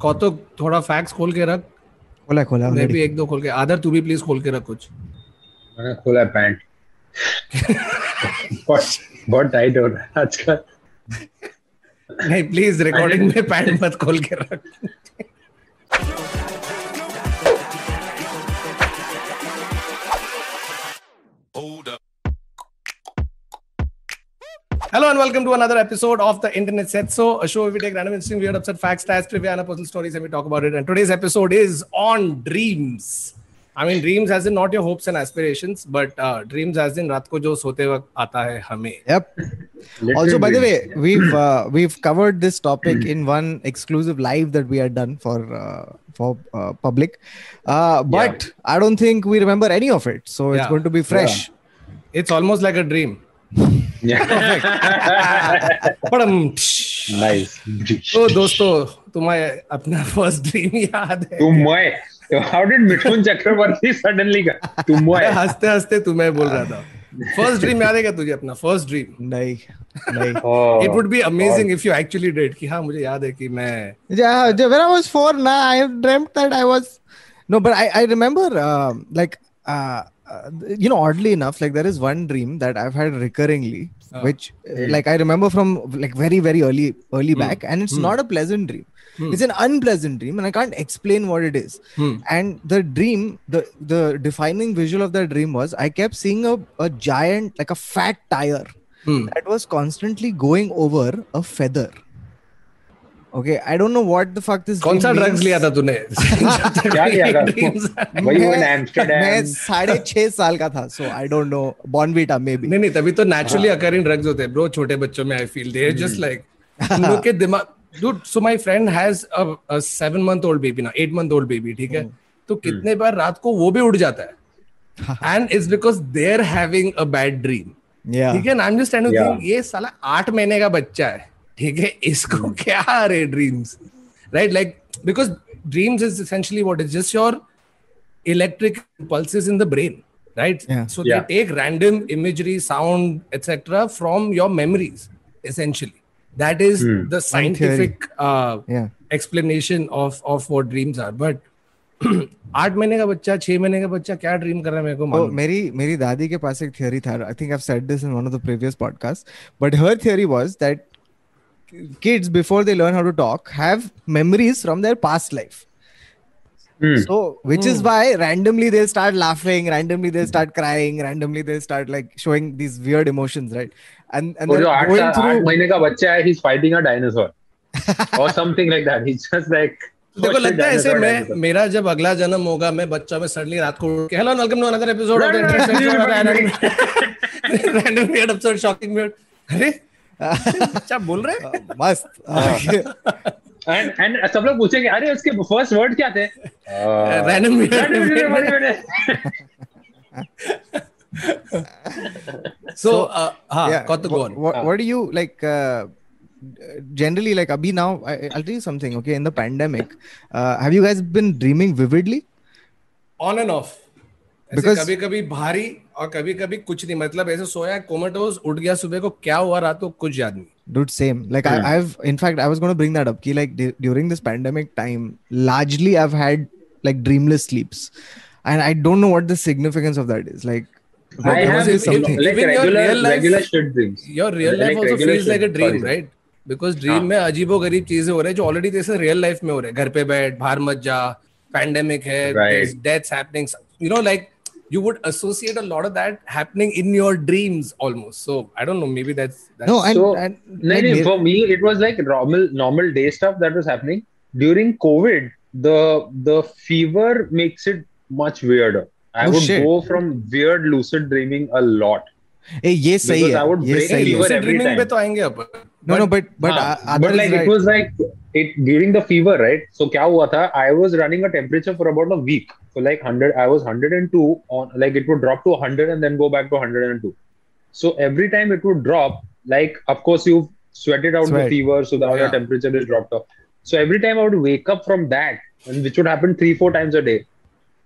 कौतुक थोड़ा फैक्स खोल के रख। खोला खोला मैं भी एक दो खोल के आदर तू भी प्लीज़ खोल के रख कुछ। मैंने खोला पैंट बहुत बहुत टाइट हो रहा है आजकल। नहीं प्लीज़ रिकॉर्डिंग में पैंट मत खोल के रख। Hello and welcome to another episode of the Internet Said. So, a show where we take random, interesting, weird, upset facts, stats, trivia, and personal stories, and we talk about it. And today's episode is on dreams. I mean, dreams as in not your hopes and aspirations, but uh, dreams as in रात को जो सोते वक्त आता है हमें. Yep. also, by the way, we've uh, we've covered this topic in one exclusive live that we had done for uh, for uh, public, uh, but yeah. I don't think we remember any of it. So it's yeah. going to be fresh. Yeah. It's almost like a dream. Nice. तो दोस्तों तुम्हें अपना first dream याद है। तुम how did Mithun Chakraborty suddenly का तुम हँसते हँसते तुम्हें बोल रहा था। फ़र्स्ट ड्रीम याद है क्या तुझे अपना? फ़र्स्ट ड्रीम नहीं नहीं। It would be amazing if you actually did कि हाँ मुझे याद है कि मैं yeah, when I was four, nah, I have dreamt that I was no, but I I remember uh, uh, uh, you know oddly enough, like there is one dream that I've had recurringly, Ah. which uh, like I remember from like very very early early Hmm. back, and it's Hmm. not a pleasant dream. Hmm. It's an unpleasant dream, and I can't explain what it is. Hmm. And the dream, the the defining visual of that dream was I kept seeing a a giant like a fat tire Hmm. that was constantly going over a feather. Okay, I don't know what the fuck this. कौन सा drugs लिया था तूने? क्या लिया था? वही वो मैं- मैं साढ़े छह साल का था so I don't know Bournvita maybe नहीं नहीं तभी तो नेचुरली अकरिंग ड्रग्स होते हैं ब्रो छोटे बच्चों में I feel they just like लोग के दिमाग dude so my friend has a, a seven month old baby ना eight month old baby ठीक है? तो कितने बार रात को वो भी उड़ जाता है? And it's because they are having a bad dream ठीक है? ना I am just trying to think ये साला आठ महीने का बच्चा है ठीक है? इसको क्या अरे dreams right like because dreams is essentially what is just your electric pulse in the brain right so they take random imagery sound etcetera from your memories essentially that is the scientific explanation of of what dreams are but आठ महीने का बच्चा छह महीने का बच्चा क्या dream कर रहा है मेरे को oh, मेरी मेरी दादी के पास एक थियोरी था। I think I said this in one of the previous podcast but her theory was that kids before they learn how to talk have memories from their past life Hmm. so which is why randomly they'll start laughing randomly they'll start crying randomly they'll start like showing these weird emotions right and and वो they're जो आठ going साल- आठ through महीने का बच्चा है he's fighting a dinosaur or something like that he's just like देखो "Oh, shit, लगता है ऐसे dinosaur, मैं dinosaur." मेरा जब अगला जन्म होगा मैं बच्चा में सडनली रात को उठ के hello welcome to another episode of the random weird episode shocking weird अरे बच्चा बोल रहे हैं must and and सब लोग पूछेंगे अरे उसके फ़र्स्ट वर्ड क्या थे रैंडम वियर्ड weird- हाँ yeah कौतुक what, what, Ah. what do you like uh, generally like abhi now I, i'll tell you something okay in the pandemic uh, have you guys been dreaming vividly on and off Because... कभी कभी भारी और कभी कभी कुछ नहीं मतलब ऐसे सोया कोमेटोज उठ गया सुबह को क्या हुआ रात को कुछ याद नहीं। Dude same like I have in fact I was gonna bring that up कि like during this pandemic time largely I have had like dreamless sleeps and I don't know what the significance of that is like I have something like regular regular shit your real life also feels like a dream right because dream में अजीबोगरीब चीज़ें हो रही जो already जैसे real life में हो रहे हैं। घर पे बैठ बाहर मत जा पेंडेमिक है deaths happenings you know like you would associate a lot of that happening in your dreams almost so i don't know maybe that's, that's no and, So, and No, like, no, for me it was like normal normal day stuff that was happening during COVID. The the fever makes it much weirder. I Oh, would shit. go from weird lucid dreaming a lot. Eh, ये सही because है ये सही है time. पे तो आएँगे अपन no no but but हाँ, uh, Adar but is like right. it was like it during the fever, right? So क्या हुआ था? I was running a temperature for about a week. So like 100, I was 102 on like it would drop to 100 and then go back to 102. So every time it would drop, like of course you sweated out Sweat. the fever, so now your Yeah. temperature is dropped off. So every time I would wake up from that, and which would happen three, four times a day.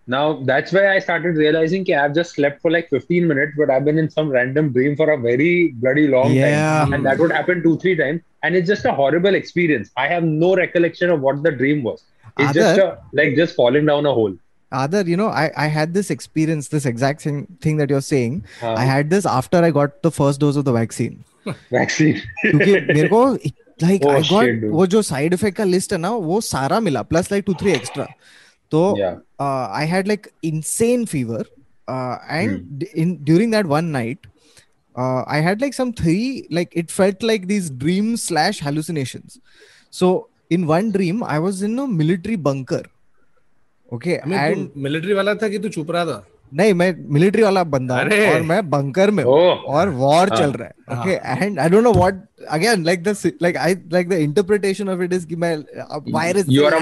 Now that's why I started realizing that I've just slept for like 15 minutes, but I've been in some random dream for a very bloody long yeah. time. And that would happen two, three times. And it's just a horrible experience. I have no recollection of what the dream was. It's Aadar, just a, like just falling down a hole. Other, you know, I, I had this experience, this exact same thing that you're saying. I had this after I got the first dose of the vaccine. Vaccine. क्योंकि मेरे oh, I got, I got वो side effect effect का list है ना वो सारा Plus, like two three extra. तो yeah. I had like insane fever and in during that one night I had like some three like it felt like these dreams slash hallucinations. So in one dream I was in a military bunker. Okay, and military वाला था कि तू चुप रहा था नहीं मैं military वाला बंदा हूँ और मैं बंकर में हूँ और वॉर चल रहा है interpretation of it is virus you are a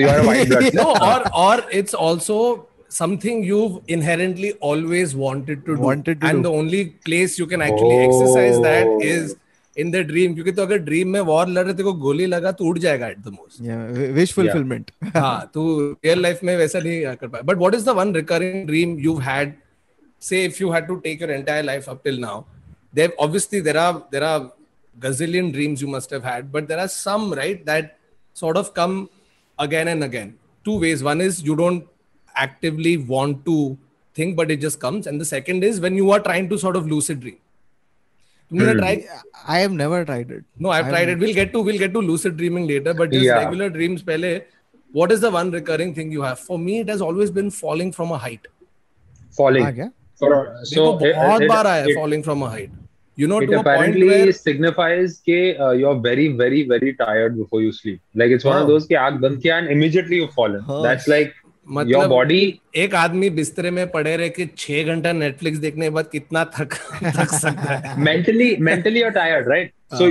you are a white blood cell no और और it's also something you've inherently always wanted to do. Wanted in the dream क्योंकि तो अगर ड्रीम में वॉर लड़ रहे थे को गोली लगा तो उठ जाएगा at the most wish fulfilment हाँ तो रियल लाइफ में वैसा नहीं कर पाए but what is the one recurring dream you had say if you had to take your entire life up till now there obviously there are there are gazillion dreams you must have had but there are some right that sort of come again and again two ways one is you don't actively want to think but it just comes and the second is when you are trying to sort of lucid dream तुमने try I have never tried it. no i've tried it we'll get to we'll get to lucid dreaming later but just Yeah. regular dreams pehle what is the one recurring thing you have for me it has always been falling from a height Falling. हाँ क्या? For, so so it, बहुत it, बार आया it, falling from a height you know it to a point apparently where signifies कि uh, you're very very very tired before you sleep. Like it's one Oh. of those कि आँख बंद किया and immediately you've fallen. Oh. That's like मतलब body एक आदमी बिस्तरे में पड़े रहे कि छह घंटा नेटफ्लिक्स देखने के बाद कितना थक, थक सकता है। Mentally mentally tired right so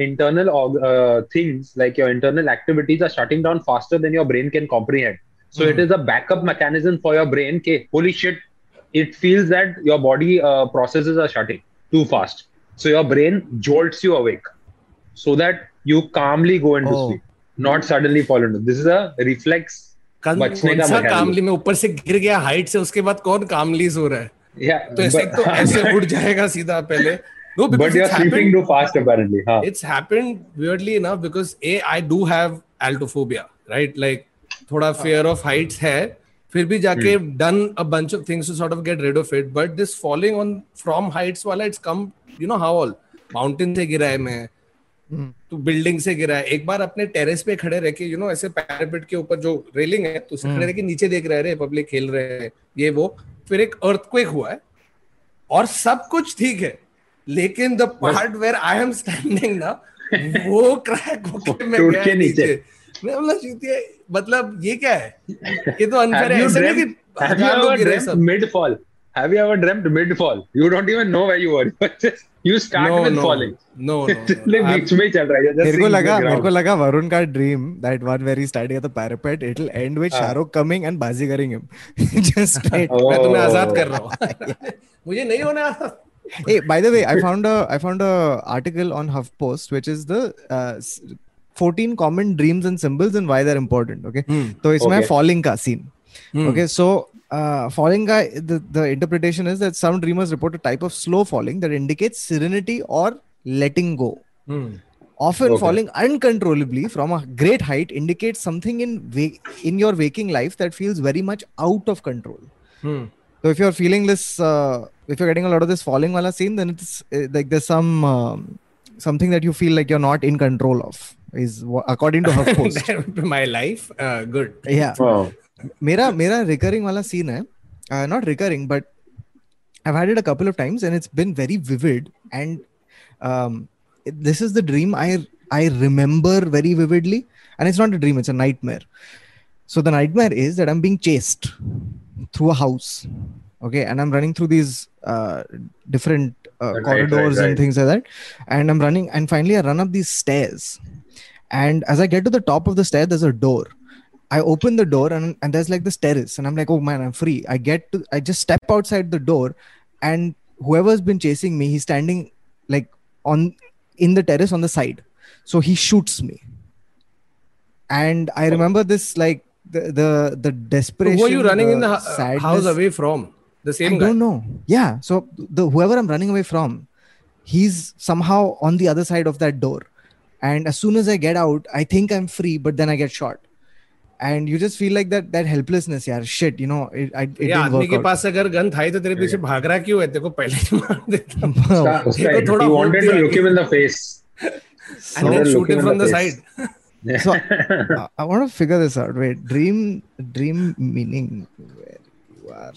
internal things like your internal activities are shutting so it is a backup mechanism for your brain के holy shit it feels that your body process are shutting too fast so your brain jolts you awake so that you calmly go into Oh. sleep not suddenly fall into this is a reflex बचने कौन का सा कामली में ऊपर से गिर गया height से उसके बाद कौन कामली सो रहा है yeah तो ऐसे but, तो ऐसे उड़ जाएगा सीधा पहले no but because you're sleeping too fast apparently huh? it's happened weirdly enough because a I do have altophobia right like थोड़ा fear of heights है फिर भी जाके done a bunch of things to sort of get rid of it. But this falling on from heights वाला it's come you know how all mountain से गिरा है मैं तो बिल्डिंग से गिरा है एक बार अपने टेरेस पे खड़े रह के यू नो ऐसे पैरापेट के ऊपर जो रेलिंग है तो उससे खड़े रह के नीचे देख रहे हैं पब्लिक खेल रहे हैं ये वो फिर एक अर्थक्वेक हुआ है और सब कुछ ठीक है लेकिन the part where I am standing ना वो क्रैक होके मैं गया के नीचे। मतलब ये क्या है? ये तो अनफेयर है। ऐसा नहीं कि have you ever dreamed mid fall have you ever dreamed mid fall you don't even know where you are you start with falling no no ले बीच में चल रहा है। मेरे को लगा मेरे को लगा वरुण का dream that one where he starting at the parapet it will end with Shahrukh coming and बाजी करिंग हिम जस्ट मैं तुम्हें आज़ाद कर रहा हूँ। मुझे नहीं होना। Hey by the way i found a i found a article on huffpost which is the uh, 14 common dreams and symbols and why they're important okay? Hmm. So it's my falling ka scene mm. okay? So uh, falling ka the, the interpretation is that some dreamers report a type of slow falling that indicates serenity or letting go. Mm. often okay. falling uncontrollably from a great height indicates something in wa- in your waking life that feels very much out of control. Hmm. So if you're feeling this uh, if you're getting a lot of this falling wala scene then it's uh, like there's some um, something that you feel like you're not in control of Is wha- according to HuffPost. my life uh, good yeah, Oh. मेरा मेरा recurring वाला scene है, uh, not recurring, but I've had it a couple of times and it's been very vivid. And um, it- this is the dream I I remember very vividly, and it's not a dream; it's a nightmare. So the nightmare is that I'm being chased through a house, okay, and I'm running through these uh, different uh, Right, corridors right, and right. things like that, and I'm running, and finally I run up these stairs, and as I get to the top of the stair, there's a door. I open the door and, and there's like this terrace, and I'm like, oh man, I'm free. I get to, I just step outside the door, and whoever's been chasing me, he's standing like on in the terrace on the side. So he shoots me. And I remember this like the the, the So desperation. who are you running in the uh, sadness. house away from? The same I guy. don't know. Yeah. So the whoever I'm running away from, he's somehow on the other side of that door And as soon as I get out, I think I'm free, but then I get shot. And you just feel like that that helplessness, yeah. Shit, you know, it, I, it ये didn't आदमी work के out. पास अगर gun था ही तो तेरे पीछे भाग रहा क्यों है तेरे को पहले ही मार देता Uska- uska- देखो, he थोड़ा wanted hope to दिया look him in the face. and then Look shoot him him in from the the face. side. so I, I want to figure this out. Wait, dream, dream meaning where you are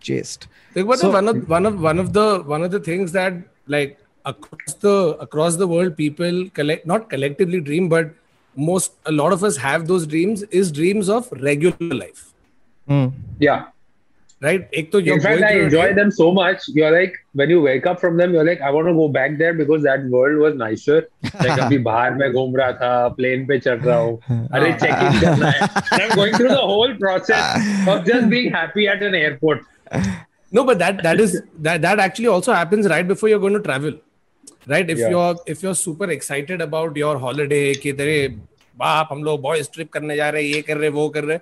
chased. Think about So- it, one of one of one of the one of the things that like across the across the world people collect not collectively dream but most a lot of us have those dreams is dreams of regular life Hmm. Yeah. right एक तो you're In fact, going I through a enjoy day- them so much. You're like, when you wake up from them, you're like, I want to go back there because that world was nicer. Like, अभी बाहर में घूम रहा था, plane पे चढ़ रहा हूँ, अरे check in करना है. And I'm going through the whole process of just being happy at an airport. no but that that is that that actually also happens right before you're going to travel Right if Yeah. you're if you're super excited about your holiday कि तेरे बाप हम लोग boys trip करने जा रहे हैं ये कर रहे वो कर रहे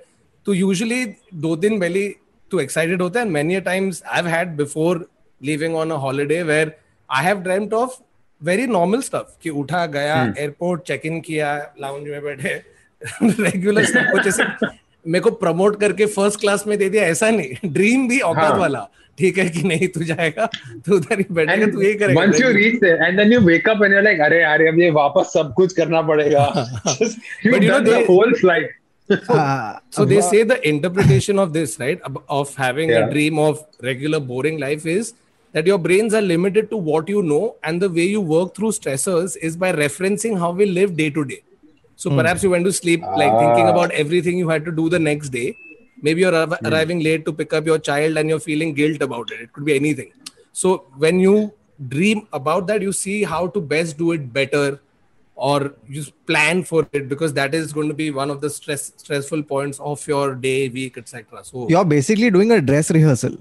तो यूजुअली दो दिन पहले तू एक्साइटेड होता है and many times I have had before living on a holiday where I have dreamed of very normal stuff कि उठा गया एयरपोर्ट चेक इन किया लाउंज में बैठे रेगुलर स्टफ़ कुछ ऐसे मेरे को प्रमोट करके फ़र्स्ट क्लास में दे दिया ऐसा नहीं ड्रीम भी औकात हाँ. वाला ठीक है कि नहीं तू जाएगा तू उधर ही बैठेगा तू यही करेगा once you reach there, and then you wake up and you're like, अरे यार अब ये वापस सब कुछ करना पड़ेगा. But you know, the whole flight. Uh, So they say the interpretation of this, right, of having a dream of regular boring life is that your brains are limited to what you know, and the way you work through stressors is by referencing how we live day to day. So perhaps you went to sleep like ah. thinking Ah. about everything you had to do the next day. Maybe you're arri- arriving late to pick up your child and you're feeling guilt about it. It could be anything. So when you dream about that, you see how to best do it better or you plan for it because that is going to be one of the stress stressful points of your day week etc so you're basically doing a dress rehearsal.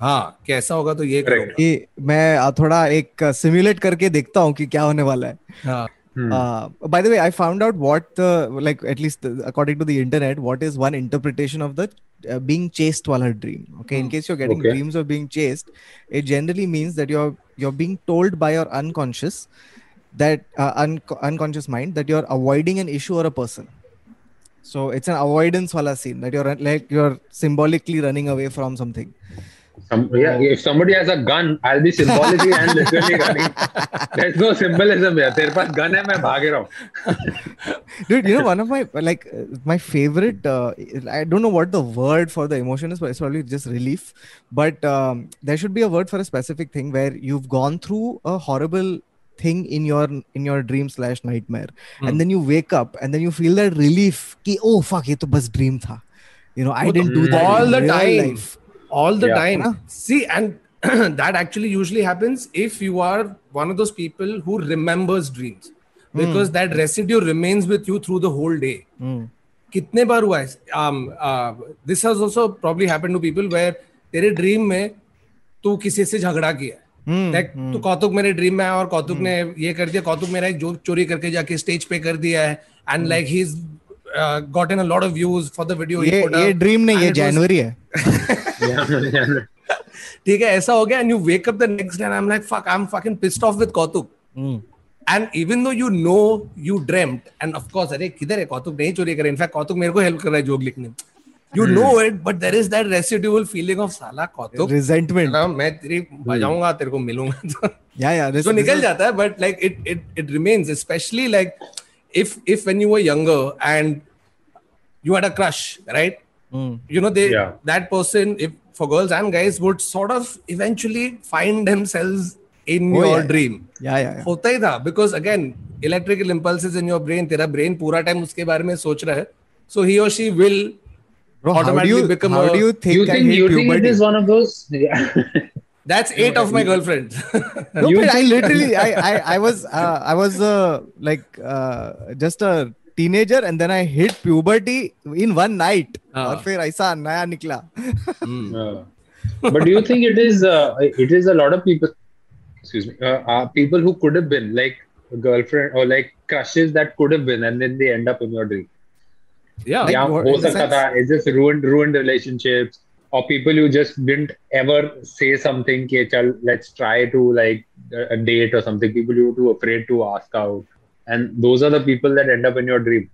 हाँ कैसा होगा तो ये Correct. करो कि मैं uh, थोड़ा एक सिमुलेट करके देखता हूँ कि क्या होने वाला है हाँ Uh, by the way, I found out what the like at least the, according to the internet, what is one interpretation of the uh, being chased wala dream. Okay, in case you're getting Okay. dreams of being chased, it generally means that you're you're being told by your unconscious that uh, un- unconscious mind that you're avoiding an issue or a person. So it's an avoidance wala scene that you're like you're symbolically running away from something. Some, yeah, if somebody has a gun, I'll be symbolically and literally running. There's no symbolism here. तेरे पास gun है मैं भाग रहा हूँ. dude you know one of my like uh, my favorite uh, i don't know what the word for the emotion is but it's probably just relief but um, there should be a word for a specific thing where you've gone through a horrible thing in your in your dream slash nightmare and then you wake up and then you feel that relief ki, oh fuck ye to bas dream tha you know i तो didn't do that all the time life. All the Yeah. time see and that actually usually happens if you are one of those people who remembers dreams because mm. that residue remains with you through the whole day Hmm. कितने बार हुआ है um, uh, this has also probably happened to people where तेरे dream में तू किसी से झगड़ा किया Hmm, Like, तो कौतुक मेरे ड्रीम में आया और कौतुक ने ये कर दिया कौतुक मेरा एक जोक चोरी करके जाके स्टेज पे कर दिया है and like he gotten a lot of views for the video he ये put ये up. ड्रीम नहीं And ये जनवरी है। ठीक है ऐसा हो गया and you wake up the next day I am like fuck I am fucking pissed off with Kautuk Hmm. And even though you know you dreamed and of course अरे किधर है कौतुक नहीं चोरी करे। इनफैक्ट कौतुक मेरे को हेल्प कर रहा है जोक लिखने। में you know it but there is that residual feeling of साला कौतुक resentment. ना, मैं तेरी बजाऊँगा तेरे को मिलूँगा तो. Yeah yeah this, तो निकल जाता है but like it it it remains specially like if if when you were younger and you had a crush right Hmm. you know they Yeah. that person if for girls and guys would sort of eventually find themselves in Oh, your yeah. dream yeah yeah, yeah. होता ही था because again electrical impulses in your brain तेरा brain पूरा time उसके बारे में सोच रहा है so he or she will Bro, how do automatically you become how a- do you think You I think hit you think it puberty? is one of those? Yeah. that's eight of my girlfriends No, You but I think- literally, I, I, I was, uh, I was uh, like uh, just a teenager, and then I hit puberty in one night. हाँ. और फिर ऐसा नया निकला. Uh, but do you think it is uh, it is a lot of people excuse me, uh, uh, people who could have been like a girlfriend or like crushes that could have been, and then they end up in your dream. yeah Like, yeah, what- ho in the sakta sense- tha, it's just ruined ruined relationships or people who just didn't ever say something "Ki, chal, let's try to like a a date or something people you were too afraid to ask out and those are the people that end up in your dream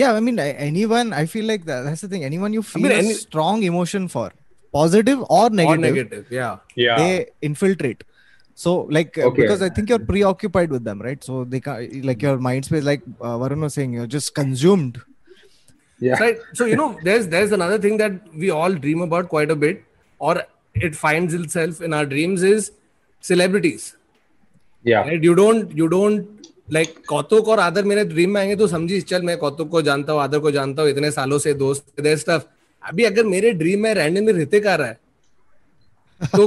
Yeah, I mean, anyone. I feel like that, that's the thing. Anyone you feel mean, a any- strong emotion for, positive or negative, or negative yeah yeah they infiltrate. So, like, uh, Okay. because I think you're preoccupied with them, right? So they can like your mind space, like uh, Varun was saying, you're just consumed. Yeah right so you know there's there's another thing that we all dream about quite a bit or it finds itself in our dreams is celebrities yeah right you don't you don't like कौतुक और आदर मेरे dream में आएँगे तो समझी चल मैं कौतुक को जानता हूँ आदर को जानता हूँ इतने सालों से दोस्त स्टफ़ अभी अगर मेरे ड्रीम में रैंडमली ऋतिक आ रहा है तो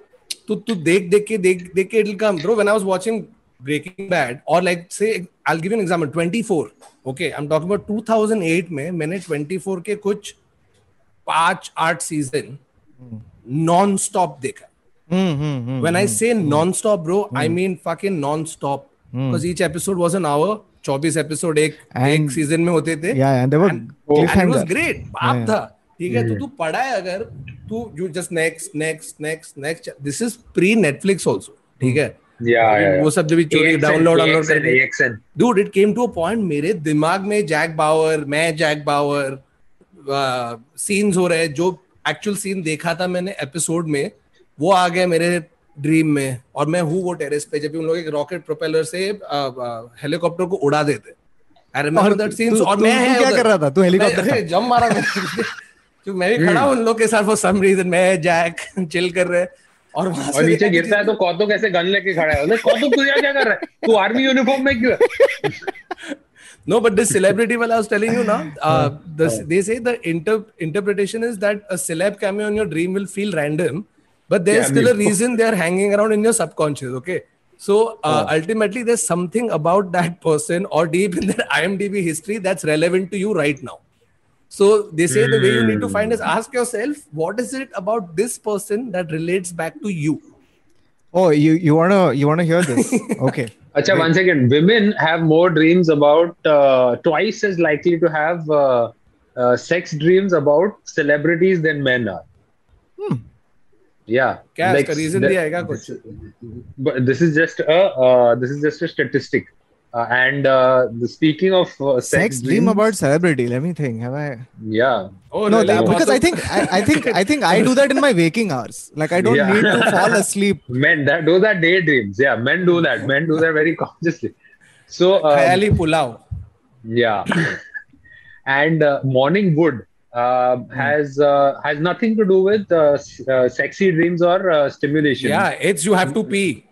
तो तू देख देख के देख देख के it will come bro when I was watching Breaking Bad और like say I will give you an example 24 okay I am talking about 2008 में मैंने 24 के कुछ पाँच आठ सीज़न नॉन स्टॉप देखा when I say non bro I mean fucking non because each episode was an hour चौबीस episode एक एक सीज़न में होते थे। Yeah, and they were and, and it was था. ठीक है तो तू पढ़ा है अगर तू you just next next next next this is pre Netflix also ठीक है? yeah yeah, yeah. वो सब भी चोरी डाउनलोड डाउनलोड करके dude it came to a मेरे दिमाग में जैक बावर मैं जैक बावर सीन्स हो रहे हैं जो एक्चुअल सीन देखा था मैंने एपिसोड में वो आ गया मेरे ड्रीम में और मैं हूँ वो टेरेस पे जब उन लोग एक रॉकेट प्रोपेलर से हेलीकॉप्टर को उड़ा देते। तू- और तू- मैं तू क्या कर रहा था? तू हेलीकॉप्टर मैं- जंप मारा क्योंकि मैं भी खड़ा उन लोग के साथ फॉर सम रीजन मैं जैक चिल कर रहे और वहाँ और से नीचे गिरता है तो कौतुक कैसे गन लेके खड़ा है मतलब कौतुक तू क्या कर रहा है तू आर्मी यूनिफॉर्म में क्यों No, but this celebrity, well, I was telling you now, uh, the, they say the inter- interpretation is that a celeb cameo in your dream will feel random, but there's Yeah, still a reason they're hanging around in your subconscious. Okay. So uh, yeah. ultimately, there's something about that person or deep in their IMDb history that's relevant to you right now. So they say mm. the way you need to find is hmm. ask yourself, what is it about this person that relates back to you? Oh, you you wanna you wanna hear this? okay. Acha, one second. Women have more dreams about uh, twice as likely to have uh, uh, sex dreams about celebrities than men are. Hmm. Yeah. Like, reason the, diya? But this is just a uh, this is just a statistic. Uh, and uh, speaking of uh, sex, Sex dream dreams- about celebrity. Let me think. Have I? yeah. Oh, No, really? that, because I think I, I think I think I do that in my waking hours. Like I don't Yeah. need to fall asleep. Men that those are daydreams. Yeah, men do that. Men do that very consciously. So um, Khayali pulao. Yeah, and uh, morning wood uh, has uh, has nothing to do with uh, uh, sexy dreams or uh, stimulation. Yeah, it's you have to pee.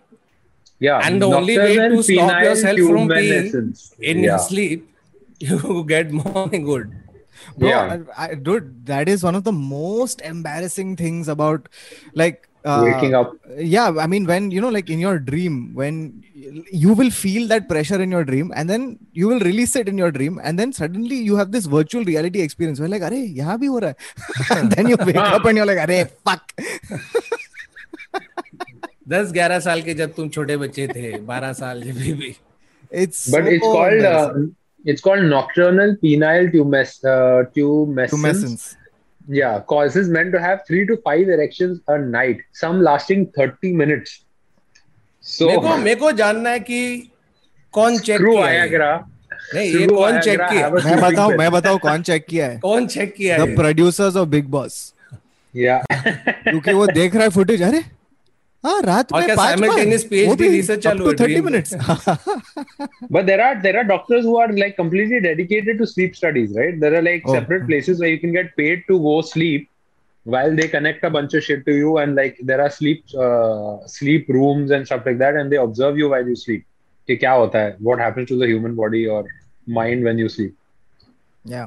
Yeah. And the only way to stop yourself from being in yeah. your sleep, you get morning wood. Bro, yeah. I, I, dude, that is one of the most embarrassing things about like uh, waking up yeah i mean when you know like in your dream when you will feel that pressure in your dream and then you will release it in your dream and then suddenly you have this virtual reality experience where like are yahan bhi then you wake up and you're like are fuck दस ग्यारह साल के जब तुम छोटे बच्चे थे बारह साल जब भी it's but it's called it's called nocturnal penile tumescence tumescence या causes men to have three to five erections a night some lasting thirty minutes so मेको मेको जानना है कि कौन चेक किया नहीं ये कौन चेक किया? मैं बताऊँ मैं बताऊँ कौन चेक किया है? कौन चेक किया है? The producers of Bigg Boss या क्योंकि वो देख रहा है फुटेज अरे हाँ रात और में क्या पांच बार simultaneous PhD वो भी research चालू up है to 30 dream में। minutes But there are there are doctors who are like completely dedicated to sleep studies, right? There are like Oh. separate places where you can get paid to go sleep while they connect a bunch of shit to you and like there are sleep uh, sleep rooms and stuff like that and they observe you while you sleep कि क्या होता है what happens to the human body or mind when you sleep Yeah.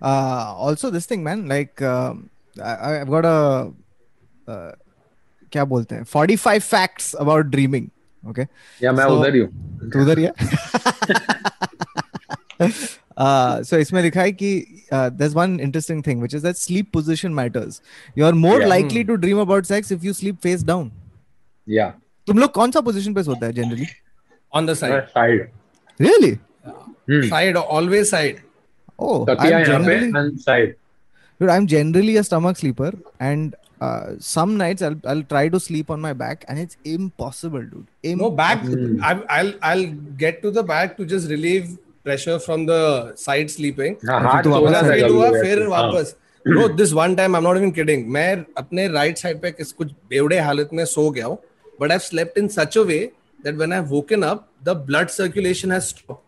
Uh, also, this thing, man, like um I, I've got a uh, क्या बोलते हैं? Forty five facts about dreaming okay या मैं उधर ही हूँ। उधर ही सो uh, इसमें लिखा है कि दस one interesting thing which is that sleep position matters you are more likely to dream about sex if you sleep face down या तुम लोग कौन सा पोजिशन पे सोता है generally on the side side really side always side oh I am generally side Dude, I'm generally a stomach sleeper, and uh, some nights I'll I'll try to sleep on my back and it's impossible dude Im- No back. Hmm. I, I'll I'll get to the back to just relieve pressure from the side sleeping. हाँ फिर हाथ तो सोना वापस थोड़ा आ था feel हुआ कभी फिर ऐसे, हाँ। वापस Bro, this one time I'm not even kidding. मैं अपने right side पे किस कुछ बेवड़े हालत में सो गया हूँ. But I've slept in such a way that when I've woken up, the blood circulation has stopped.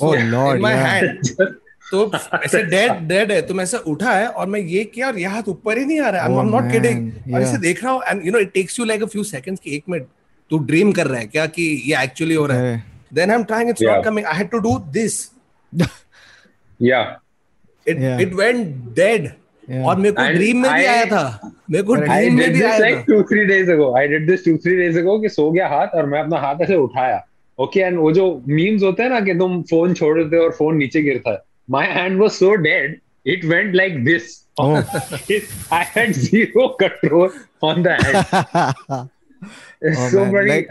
oh lord in my yeah. hand. तो ऐसे डेड डेड है तो मैं ऐसे उठा है और मैं ये किया और ये हाथ ऊपर ही नहीं आ रहा है। आई एम नॉट किडिंग और ऐसे देख रहा हूँ and you know it takes you like a few seconds कि एक मिनट तू ड्रीम कर रहा है क्या कि ये एक्चुअली हो रहा है। Then I am trying it's not coming I had to do this या इट इट वेंट डेड और मेरे को ड्रीम में भी आया था। मेरे को ड्रीम में भी आया था। two three days ago. I did this two three days ago कि सो गया हाथ और मैं अपना हाथ ऐसे उठाया. Okay, and वो जो memes होते हैं ना कि तुम फ़ोन छोड़ देते हो और फ़ोन नीचे गिरता है. my hand was so dead, it went like this. Oh. I had zero control on the hand. oh, so man. many. Like,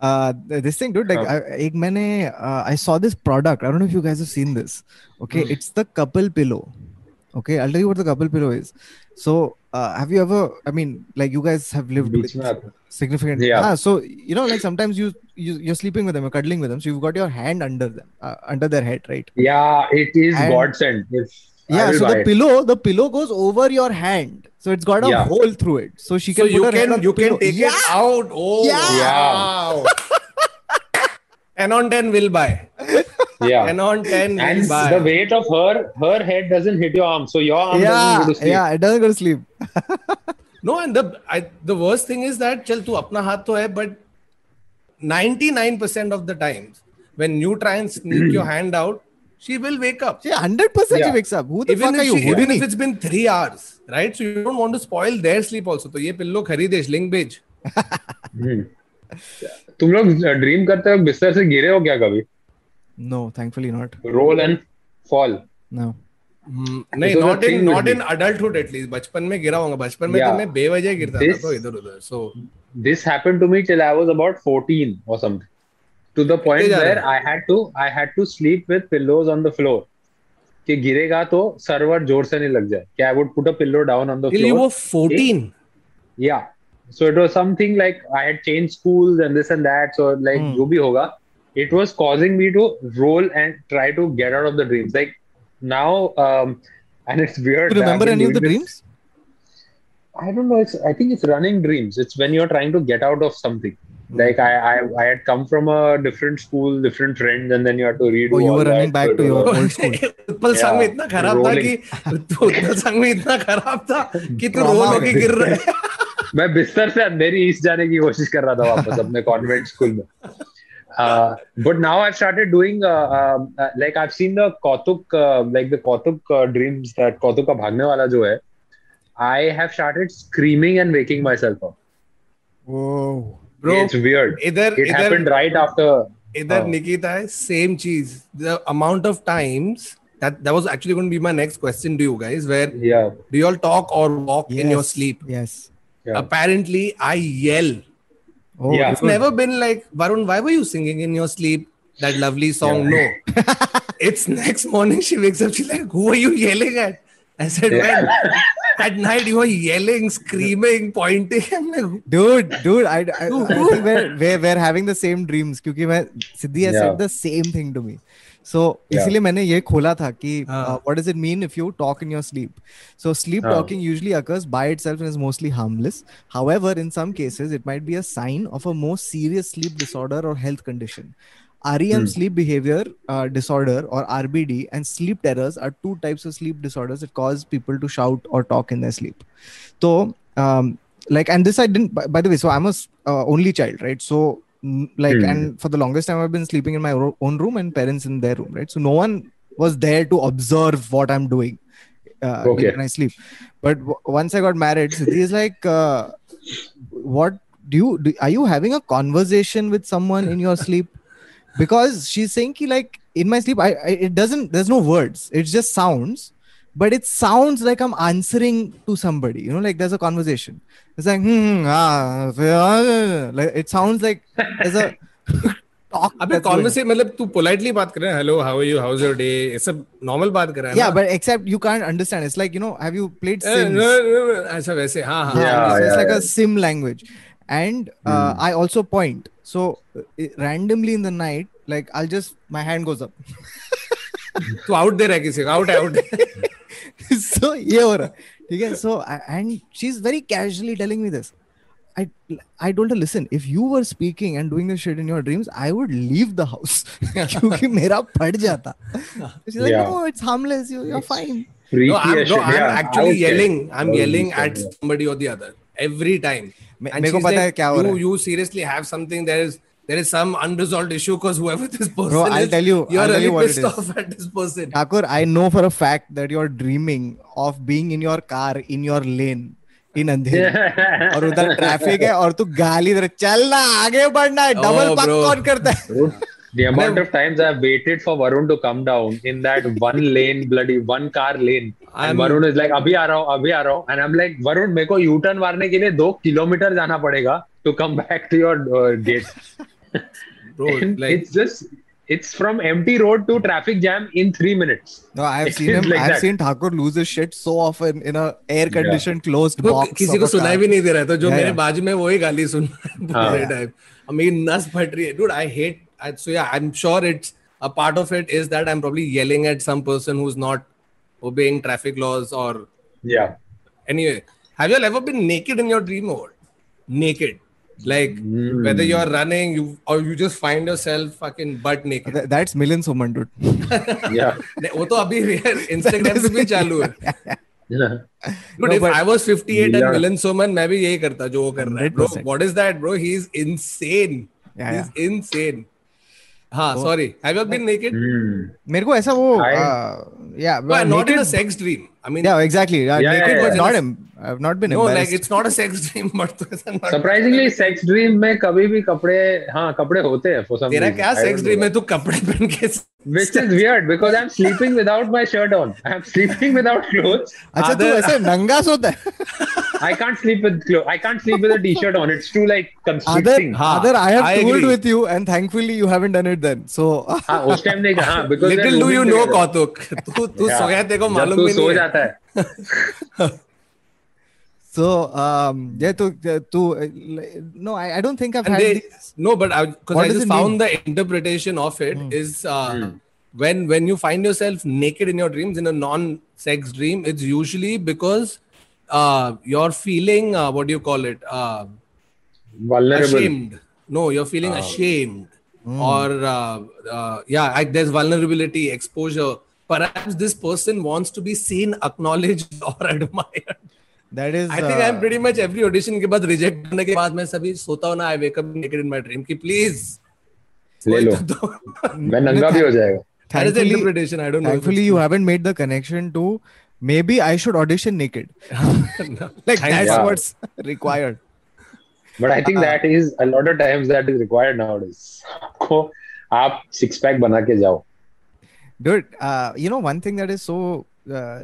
uh, this thing, dude, like, oh. I, I, uh, I saw this product. I don't know if you guys have seen this. Okay, mm. it's the couple pillow. Okay, I'll tell you what the couple pillow is. So, uh, have you ever? I mean, like you guys have lived with significant. Yeah. Ah, so you know, like sometimes you, you you're sleeping with them, you're cuddling with them, so you've got your hand under them, uh, under their head, right? Yeah, it is and, godsend. It's, yeah, so the it. pillow, the pillow goes over your hand, so it's got a yeah. hole through it. So she can. So you can you pillow. can take yeah. it out. Oh, yeah. yeah. 10 on 10 will buy Yeah. 10 on 10 will And buy the weight of her her head doesn't hit your arm, so your arm yeah, doesn't go to sleep. yeah it doesn't go to sleep No, and the I, the worst thing is that चल तू अपना हाथ तो है but 99% of the times when you try and sneak your hand out, she will wake up. Yeah, hundred percent she wakes up. Who the Even fuck are if, you? she, even if it's been three hours, right? So you don't want to spoil their sleep also. तो ये pillow खरीदे link भेज हम्म। तुम लोग dream करते हो बिस्तर से गिरे हो क्या कभी? No thankfully not roll and fall no नहीं not in not in adulthood at least बचपन में गिरा होगा। बचपन में तो मैं बेवजह गिरता था तो इधर उधर so this happened to me till I was about 14 और something to the point where I had to I had to sleep with pillows on the floor कि गिरेगा तो सर्वर ज़ोर से नहीं लग जाए। क्या I would put a pillow down on the floor you were 14 या So it was something like I had changed schools and this and that. So like Hmm. जो भी होगा, it was causing me to roll and try to get out of the dreams. Like now, um, and it's weird. Do you that I've remember been any of the doing dreams? this- I don't know. It's I think it's running dreams. It's when you're trying to get out of something. Hmm. Like I, I, I had come from a different school, different friends, and then you had to redo. Oh, you all were running that. back So to it your was- old school. Utpal संग में Yeah, इतना खराब था rolling. कि उत्पल संग में इतना खराब था कि तू Trauma रोल हो होके गया। गिर रहा है मैं बिस्तर से अंधेरी ईस्ट जाने की कोशिश कर रहा था वापस अपने कॉन्वेंट स्कूल में। But now I started doing like I seen the Kautuk like the Kautuk dreams that Kautuk का भागने वाला जो है I have started screaming and waking myself up bro it's weird इधर इट हैपेंड राइट आफ्टर इधर निकिता है same cheese the amount of times that that was actually going to be my next question to you guys where yeah. do you all talk or walk yes. in your sleep? Yes. Yeah. Apparently, I yell. Oh, yeah. It's never been like, Varun, why were you singing in your sleep that lovely song? Yeah. No. it's next morning she wakes up, she's like, Who are you yelling at? I said, yeah. Well, at night you were yelling, screaming, pointing. I'm like, dude, dude, I, I, I think we're, we're, we're having the same dreams. Because Siddhi has yeah. said the same thing to me. So so, इसीलिए मैंने ये खोला था कि what does it mean if you talk in your sleep so sleep talking usually occurs by itself and is mostly harmless however in some cases it might be a sign of a most serious sleep disorder और health condition REM sleep behavior uh, disorder or RBD and sleep terrors are two types of sleep disorders that cause people to shout or talk in their sleep. So, um, like, and this I didn't, by, by the way, so I'm a uh, only child, right? So, like, Hmm. and for the longest time, I've been sleeping in my own room and parents in their room, right? So, no one was there to observe what I'm doing uh, Okay. when I sleep. But w- once I got married, Siddhi is like, uh, what do you do? Are you having a conversation with someone in your sleep? Because she's saying, ki, like, in my sleep, I, I it doesn't, there's no words, it's just sounds, but it sounds like I'm answering to somebody, you know, like there's a conversation. It's like, hmm, ah, ah, like it sounds like there's a talk. अबे that's going on. Conversation मतलब तू politely बात कर रहा है hello how are you how is your day ये सब normal बात कर रहा है Yeah, ना? but except you can't understand. It's like, you know, have you played Eh, Sims? no, no, no, ऐसा वैसे हाँ हाँ Yeah, so it's yeah, like yeah. a sim language and uh, Hmm. i also point so uh, randomly in the night like i'll just my hand goes up तू out दे रहा है किसी को out है आउट so ये हो रहा है, ठीक है so I- and she's very casually telling me this I, I told her listen if you were speaking and doing this shit in your dreams I would leave the house क्योंकि मेरा फट जाता she's like Yeah. no it's harmless you, you're fine Freaky No, I'm, as no, shit. I'm Yeah, I actually was scared. yelling. I'm I was yelling scared, at yeah. somebody or the other every time. May- And मेरे को she's पता है like, क्या हो रहा you, है you seriously have something. There is there is some unresolved issue because whoever this person Bro, I'll is, tell you- you're I'll tell really you pissed is. off at this person. Thakur, I know for a fact that you're dreaming of being in your car in your lane in अंधेरे और उधर traffic है और तू गाली दे रहा है, चल ना आगे बढ़ना है डबल Oh, पक कौन करता है the amount of times I've waited for Varun to come down in that one lane, bloody one car lane. And I'm- Varun is like, अभी आ रहा हूँ, अभी आ रहा हूँ. And I'm like, Varun, मेरे को टर्न मारने के लिए दो किलोमीटर जाना पड़ेगा to come back to your uh, gate. Bro, And like it's just, it's from empty road to traffic jam in three minutes. No, I've It seen is him. like I've that. seen Thakur lose his shit so often in a air conditioned closed वो box. किसी of को a सुनाई car. भी नहीं दे रहा था जो Yeah, मेरे yeah. बाजू में वही गाली सुन रहा है पूरे हाँ. टाइम अब मेरी नस फट रही है dude I hate I, so yeah I'm sure it's a part of it is that I'm probably yelling at some person who's not obeying traffic laws or Yeah. anyway have you all ever been naked in your dream or naked Like mm. whether you're hmm. running, you or you just find yourself fucking butt naked. That's millions of dude. yeah. वो तो अभी Instagram पे चालू Dude, no, if I was 58 yeah. and Milind Soman, मैं भी यही करता जो वो कर रहा है. Bro, what is that, bro? He's insane. Yeah, He's yeah. insane. हाँ sorry have you been naked मेरे को ऐसा वो या not in a sex yeah, I mean yeah exactly naked was not I've not been no, like it's not a sex dream, but तो Surprisingly, sex dream में कभी भी कपड़े हाँ कपड़े होते हैं for some तेरा reason. क्या sex dream. है तू कपड़े पहन के Which is weird because I'm sleeping without my shirt on. I'm sleeping without clothes. अच्छा तू ऐसे नंगा सोता है I can't sleep with clothes. I can't sleep with a t-shirt on. It's too like constricting. हाँ, other I have I tooled agree. with you and thankfully you haven't done it then so हाँ उस time नहीं हाँ because Little do you know, कौतुक तू तू सोया तेरे को मालूम तू भी सो नहीं है. जाता है so um yeah to to uh, no I, I don't think I've And had they, these- no, but I because I just found mean? the interpretation of it is uh, Hmm. when when you find yourself naked in your dreams in a non-sex dream, it's usually because uh, you're feeling uh, what do you call it? Uh, vulnerable. ashamed. No, you're feeling ashamed, or uh, uh, yeah, I, there's vulnerability, exposure. Perhaps this person wants to be seen, acknowledged, or admired. That is I think I'm uh, pretty much every audition के बाद reject करने के बाद मैं सभी सोता हूँ ना I wake up naked in my dream कि प्लीज़ ले लो मैं नंगा भी हो जाएगा That is the interpretation. I don't know. thankfully you haven't made the connection to maybe I should audition naked like that's God. what's required but I think that is a lot of times that is required nowadays आपको आप six pack बना के जाओ dude uh, you know one thing that is so uh,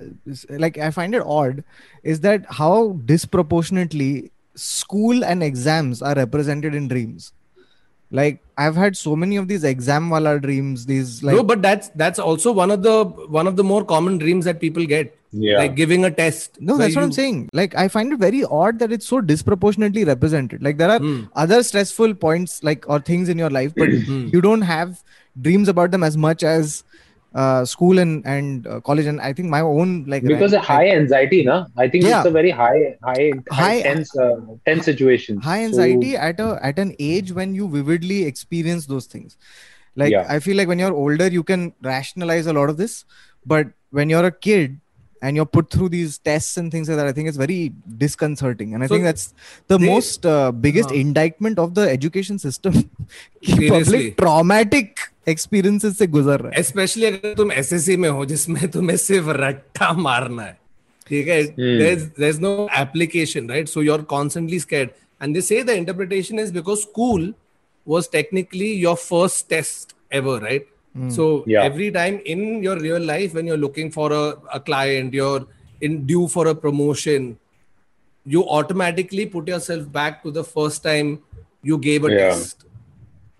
like i find it odd is that how disproportionately school and exams are represented in dreams like i've had so many of these exam wala dreams these like no, but that's that's also one of the one of the more common dreams that people get. Yeah. Like giving a test. no where that's what i'm saying like i find it very odd that it's so disproportionately represented like there are Hmm. other stressful points like or things in your life but Hmm. you don't have dreams about them as much as uh, school and and uh, college and i think my own like because I- of high anxiety na I think Yeah. it's a very high high high, tense uh, tense situation high So- anxiety at a at an age when you vividly experience those things like Yeah. i feel like when you're older you can rationalize a lot of this but when you're a kid and you're put through these tests and things like that i think it's very disconcerting and i So think that's the they- most uh, biggest हाँ. indictment of the education system कि Seriously. public traumatic experiences से गुजर रहा है specially अगर तुम SSC में हो जिसमें तुम्हें सिर्फ रट्टा मारना है ठीक है Hmm. There is no application right so you are constantly scared and they say the interpretation is because school was technically your first test ever right so Yeah. every time in your real life when you're looking for a, a client you're in due for a promotion you automatically put yourself back to the first time you gave a Yeah. test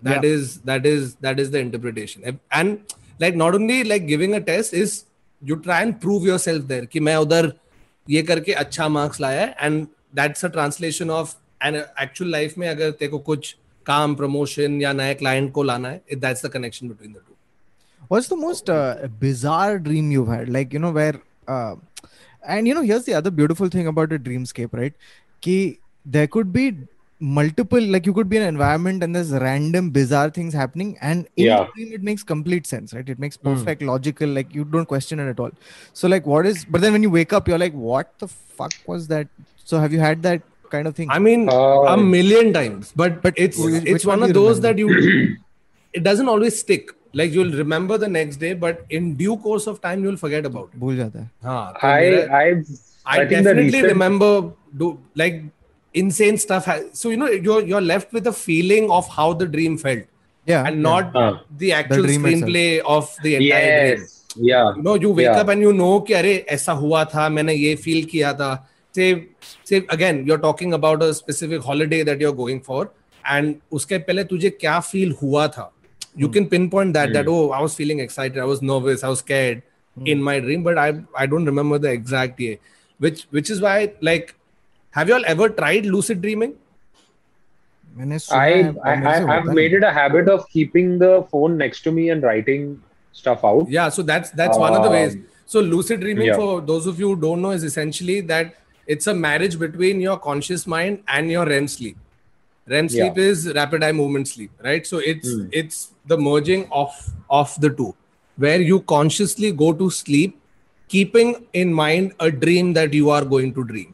That is that is that is the interpretation and like not only like giving a test is you try and prove yourself there कि मैं उधर ये करके अच्छा marks लाया है and that's a translation of an actual life में अगर तेरे को कुछ काम प्रमोशन या नए क्लाइंट को लाना है that's the connection between the two What's the most uh, bizarre dream you've had? Like, you know, where, uh, and you know, here's the other beautiful thing about a dreamscape, right? Ki there could be multiple, like, you could be in an environment and there's random bizarre things happening, and in Yeah. the dream, it makes complete sense, right? It makes perfect, logical, like, you don't question it at all. So, like, what is, but then when you wake up, you're like, what the fuck was that? So, have you had that kind of thing? I mean Uh, a million times but But it's it's one one of do you those that you it doesn't always stick like you'll remember the next day but in due course of time you'll forget about it भूल जाता है. हाँ, तो I मेरा- I've I, I think the definitely recent- remember do like insane stuff. Ha- so you know you're you're left with a feeling of how the dream felt, Yeah. and not Huh. the actual dream screenplay of the entire dream. Yes. Yeah. You know, you wake Yeah. up and you know कि अरे ऐसा हुआ था, मैंने ये feel किया था. Say say again, you're talking about a specific holiday that you're going for, and उसके पहले तुझे क्या feel हुआ था. you mm. can pinpoint that mm. that oh i was feeling excited i was nervous i was scared mm. in my dream but i i don't remember the exact year which which is why like have you all ever tried lucid dreaming I, I, I have made it a habit of keeping the phone next to me and writing stuff out. Yeah, so that's that's um, one of the ways. Um, so lucid dreaming, yeah. for those of you who don't know, is essentially that it's a marriage between your conscious mind and your REM sleep. REM sleep yeah. is rapid eye movement sleep, right? So it's mm. it's the merging of of the two, where you consciously go to sleep, keeping in mind a dream that you are going to dream.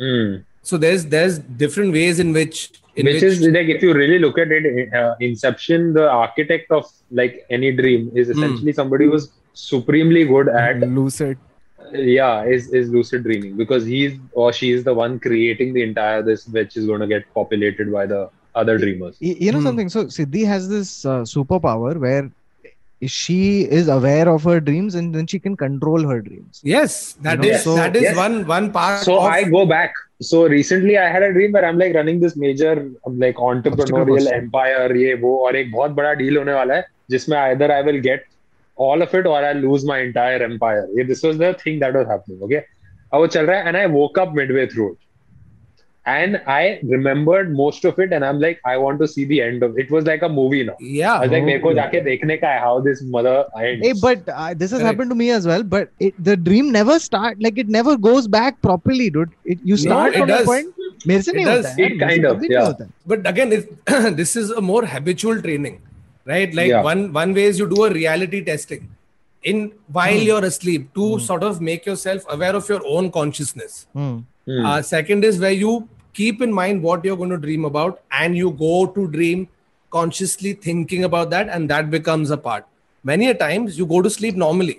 Hmm. So there's there's different ways in which in Which is like if you really look at it, uh, Inception, the architect of like any dream is Hmm. essentially somebody who's supremely good at lucid. yeah is is lucid dreaming because he's or she is the one creating the entire this which is going to get populated by the other dreamers. Y- you know Hmm. something so siddhi has this uh, superpower where she is aware of her dreams and then she can control her dreams yes, that You know, is so- that is Yes. one one part. so of, I go back. So recently I had a dream where I'm like running this major um, like entrepreneurial course. empire ये वो और एक बहुत बड़ा deal होने वाला है जिसमें either I will get all of it or I'll lose my entire empire. ये this was the thing that was happening. Okay, अब वो चल रहा है and I woke up midway through it. And I remembered most of it, and I'm like, I want to see the end of it. was like a movie now. yeah. I was like, मेरे को जाके देखने का है how this mother ends. hey but uh, this has Correct. happened to me as well but it, the dream never start like it never goes back properly dude it, you No, start it from a does. point मेरे से It नहीं does. होता है It यार, मेरे से kind of, कभी नहीं yeah. होता है. but again it, this is a more habitual training right like Yeah. one one way is you do a reality testing in while Hmm. you're asleep to sort of make yourself aware of your own consciousness Hmm. Hmm. uh, second is where you keep in mind what you're going to dream about and you go to dream consciously thinking about that and that becomes a part many a times you go to sleep normally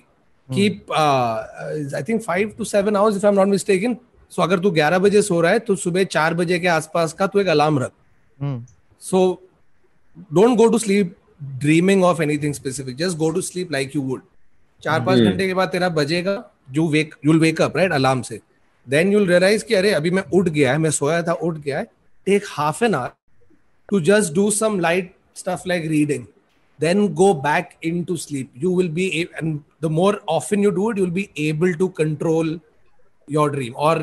keep uh, uh, i think 5 to 7 hours if i'm not mistaken so अगर तू 11 बजे सो रहा है तो सुबह 4 बजे के आसपास का तू एक अलार्म रख Hmm. so don't go to sleep dreaming of anything specific. Just go to sleep like you would. चार पांच Hmm. घंटे के बाद तेरा बजेगा you wake you'll wake up right alarm से Then you'll realize कि अरे अभी मैं उठ गया है मैं सोया था उठ गया है take half an hour to just do some light stuff like reading then go back into sleep you will be and the more often you do it you'll be able to control your dream or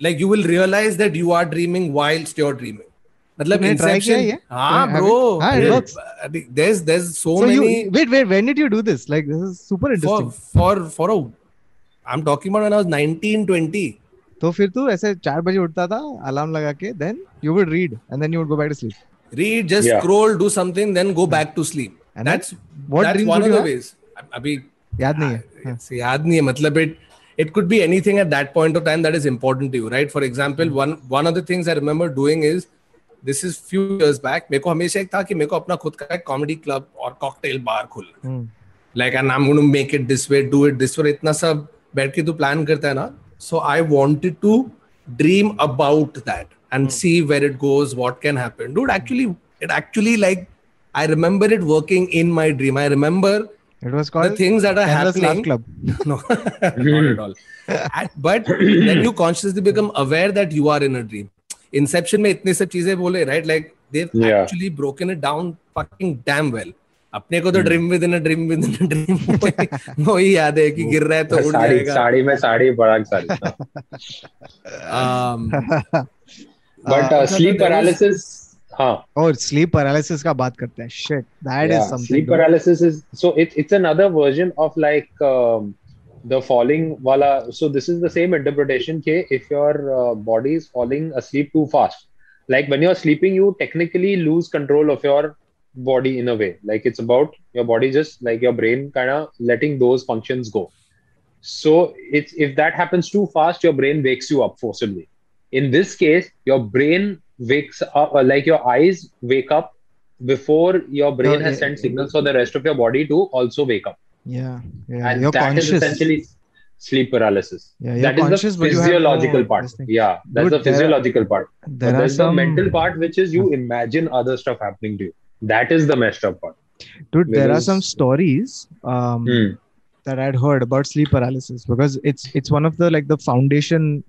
like you will realize that you are dreaming whilst you're dreaming मतलब Inception हाँ bro there there so many wait wait when did you do this like this is super interesting for for a I am talking about when I was 19 20 तो फिर तू ऐसे चार बजे उठता था अलार्म लगा के then you would read and then you would go back to sleep read just scroll do something then go back to sleep that's that's one of the ways अभी याद नहीं है याद नहीं है मतलब it it could be anything at that point of time that is important to you right? For example one one of the things i remember doing is this is few years back मेरे को हमेशा एक था कि मेरे को अपना खुद का एक कॉमेडी क्लब और कॉकटेल बार खोलना like I am going to make it this way do it this way इतना सब बैठ के तू प्लान करता है ना so i wanted to dream about that and see where it goes what can happen dude actually it actually like i remember it working in my dream i remember It was called the things that are Laugh happening Club. no not at all but then you consciously become aware that you are in a dream inception में इतने सब चीज़ें बोले right like they've Yeah. actually broken it down fucking damn well अपने को तो dream within dream within dream वो ही याद है कि गिर रहा है तो उड़ जाएगा। साड़ी में साड़ी बड़ा sari um, but sleep paralysis हाँ। और स्लीप पैरालिसिस का बात करते हैं। Shit that is something sleep paralysis is so it's it's another version of like the falling वाला so this is the same interpretation के if your body is falling asleep too fast like when you are sleeping you technically lose control of your body in a way. Like it's about your body just like your brain kind of letting those functions go. So it's if that happens too fast your brain wakes you up forcibly. In this case your brain wakes up uh, like your eyes wake up before your brain No, has yeah, sent signals for the rest of your body to also wake up. Yeah, yeah. and you're that is conscious. essentially sleep paralysis. Yeah, that is the have physiological part. yeah that's the there physiological part. There but there's some the mental part which is you imagine other stuff happening to you that is the messed up part dude. There are some stories um, Hmm. that I'd heard about sleep paralysis because it's it's one of the like the foundation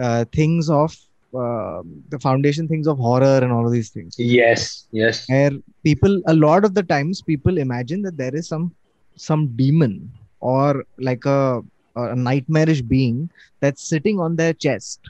uh, things of uh, the foundation things of horror and all of these things. yes yes Where people a lot of the times people imagine that there is some some demon or like a, a nightmarish being that's sitting on their chest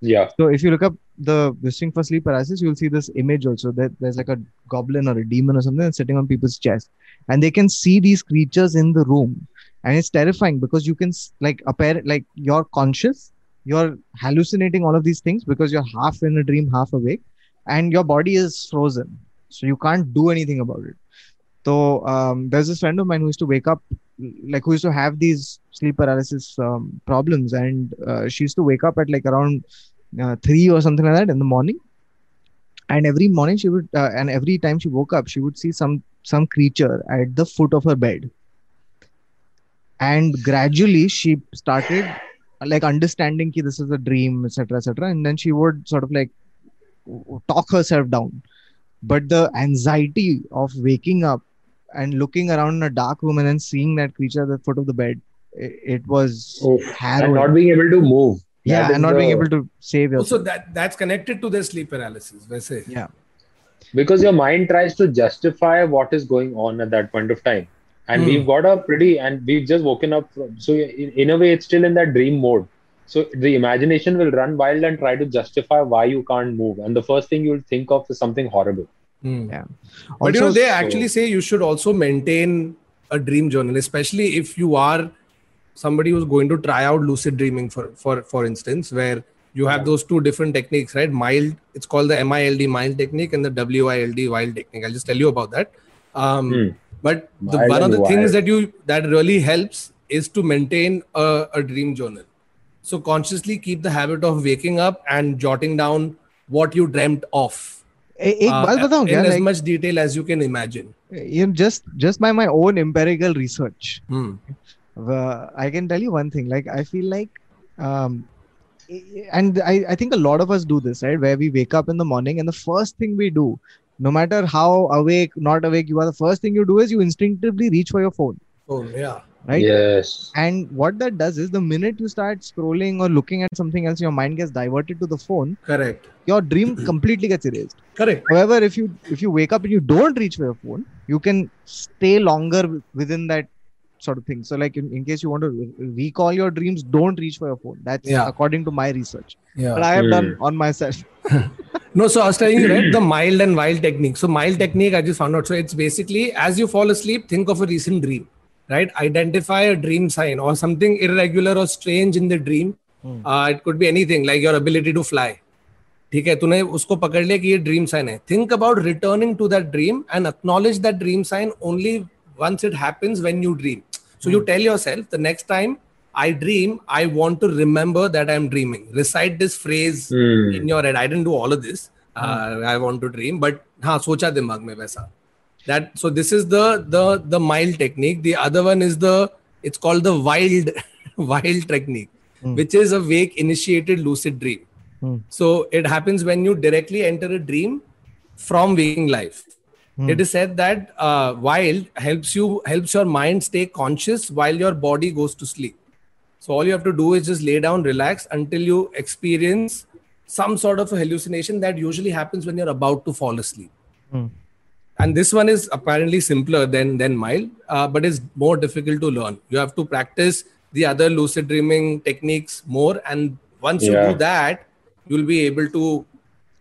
yeah So if you look up the this thing for sleep paralysis, you'll see this image also. That there's like a goblin or a demon or something that's sitting on people's chest, and they can see these creatures in the room, and it's terrifying because you can like apparent like you're conscious, you're hallucinating all of these things because you're half in a dream, half awake, and your body is frozen, so you can't do anything about it. So um, there's this friend of mine who used to wake up, like who used to have these sleep paralysis um, problems, and uh, she used to wake up at like around uh, three or something like that in the morning. And every morning she would uh, and every time she woke up she would see some some creature at the foot of her bed. And gradually she started like understanding ki this is a dream etc etc and then she would sort of like talk herself down. But the anxiety of waking up and looking around in a dark room and then seeing that creature at the foot of the bed it, it was Oh, and not being able to move yeah That is and not being able to save yourself also that that's connected to the sleep paralysis वैसे yeah because your mind tries to justify what is going on at that point of time and Hmm. we've got a pretty and we've just woken up from, so in, in a way it's still in that dream mode so the imagination will run wild and try to justify why you can't move and the first thing you'll think of is something horrible Hmm. Yeah. But you know, Also- they actually say you should also maintain a dream journal, especially if you are somebody who's going to try out lucid dreaming, for for for instance, where you have those two different techniques, right? Mild, it's called the MILD mild technique and the WILD wild technique. I'll just tell you about that. Um, Hmm. But the, Mild one of and the things wild. that you that really helps is to maintain a, a dream journal. So consciously keep the habit of waking up and jotting down what you dreamt of. ए- एक uh, बात बताऊं क्या in as like much detail as you can imagine. you know, just just by my own empirical research Hmm. i can tell you one thing like i feel like um and I, I think a lot of us do this right where we wake up in the morning and the first thing we do no matter how awake not awake you are the first thing you do is you instinctively reach for your phone Oh yeah. right yes and what that does is the minute you start scrolling or looking at something else your mind gets diverted to the phone Correct. your dream completely gets erased Correct. however if you if you wake up and you don't reach for your phone you can stay longer within that sort of thing so like in, in case you want to re- recall your dreams don't reach for your phone that's Yeah. according to my research but Yeah. i have done Hmm. on myself No, so I was telling you, right? The mild and wild technique. So mild technique, I just found out. So it's basically as you fall asleep, think of a recent dream, right? Identify a dream sign or something irregular or strange in the dream. Hmm. Uh, it could be anything like your ability to fly. ठीक है तूने उसको पकड़ लिया कि ये dream sign है think about returning to that dream and acknowledge that dream sign only once it happens when you dream so you tell yourself the next time i dream i want to remember that i'm dreaming recite this phrase Hmm. in your head i didn't do all of this uh, i want to dream but हाँ सोचा दिमाग में वैसा that so this is the the the mild technique the other one is the it's called the wild wild technique Hmm. which is a wake initiated lucid dream Hmm. so it happens when you directly enter a dream from waking life Hmm. it is said that uh, wild helps you helps your mind stay conscious while your body goes to sleep. So all you have to do is just lay down relax until you experience some sort of a hallucination that usually happens when you're about to fall asleep. Hmm. and this one is apparently simpler than than mild uh, but it's more difficult to learn. You have to practice the other lucid dreaming techniques more and once you do that you'll be able to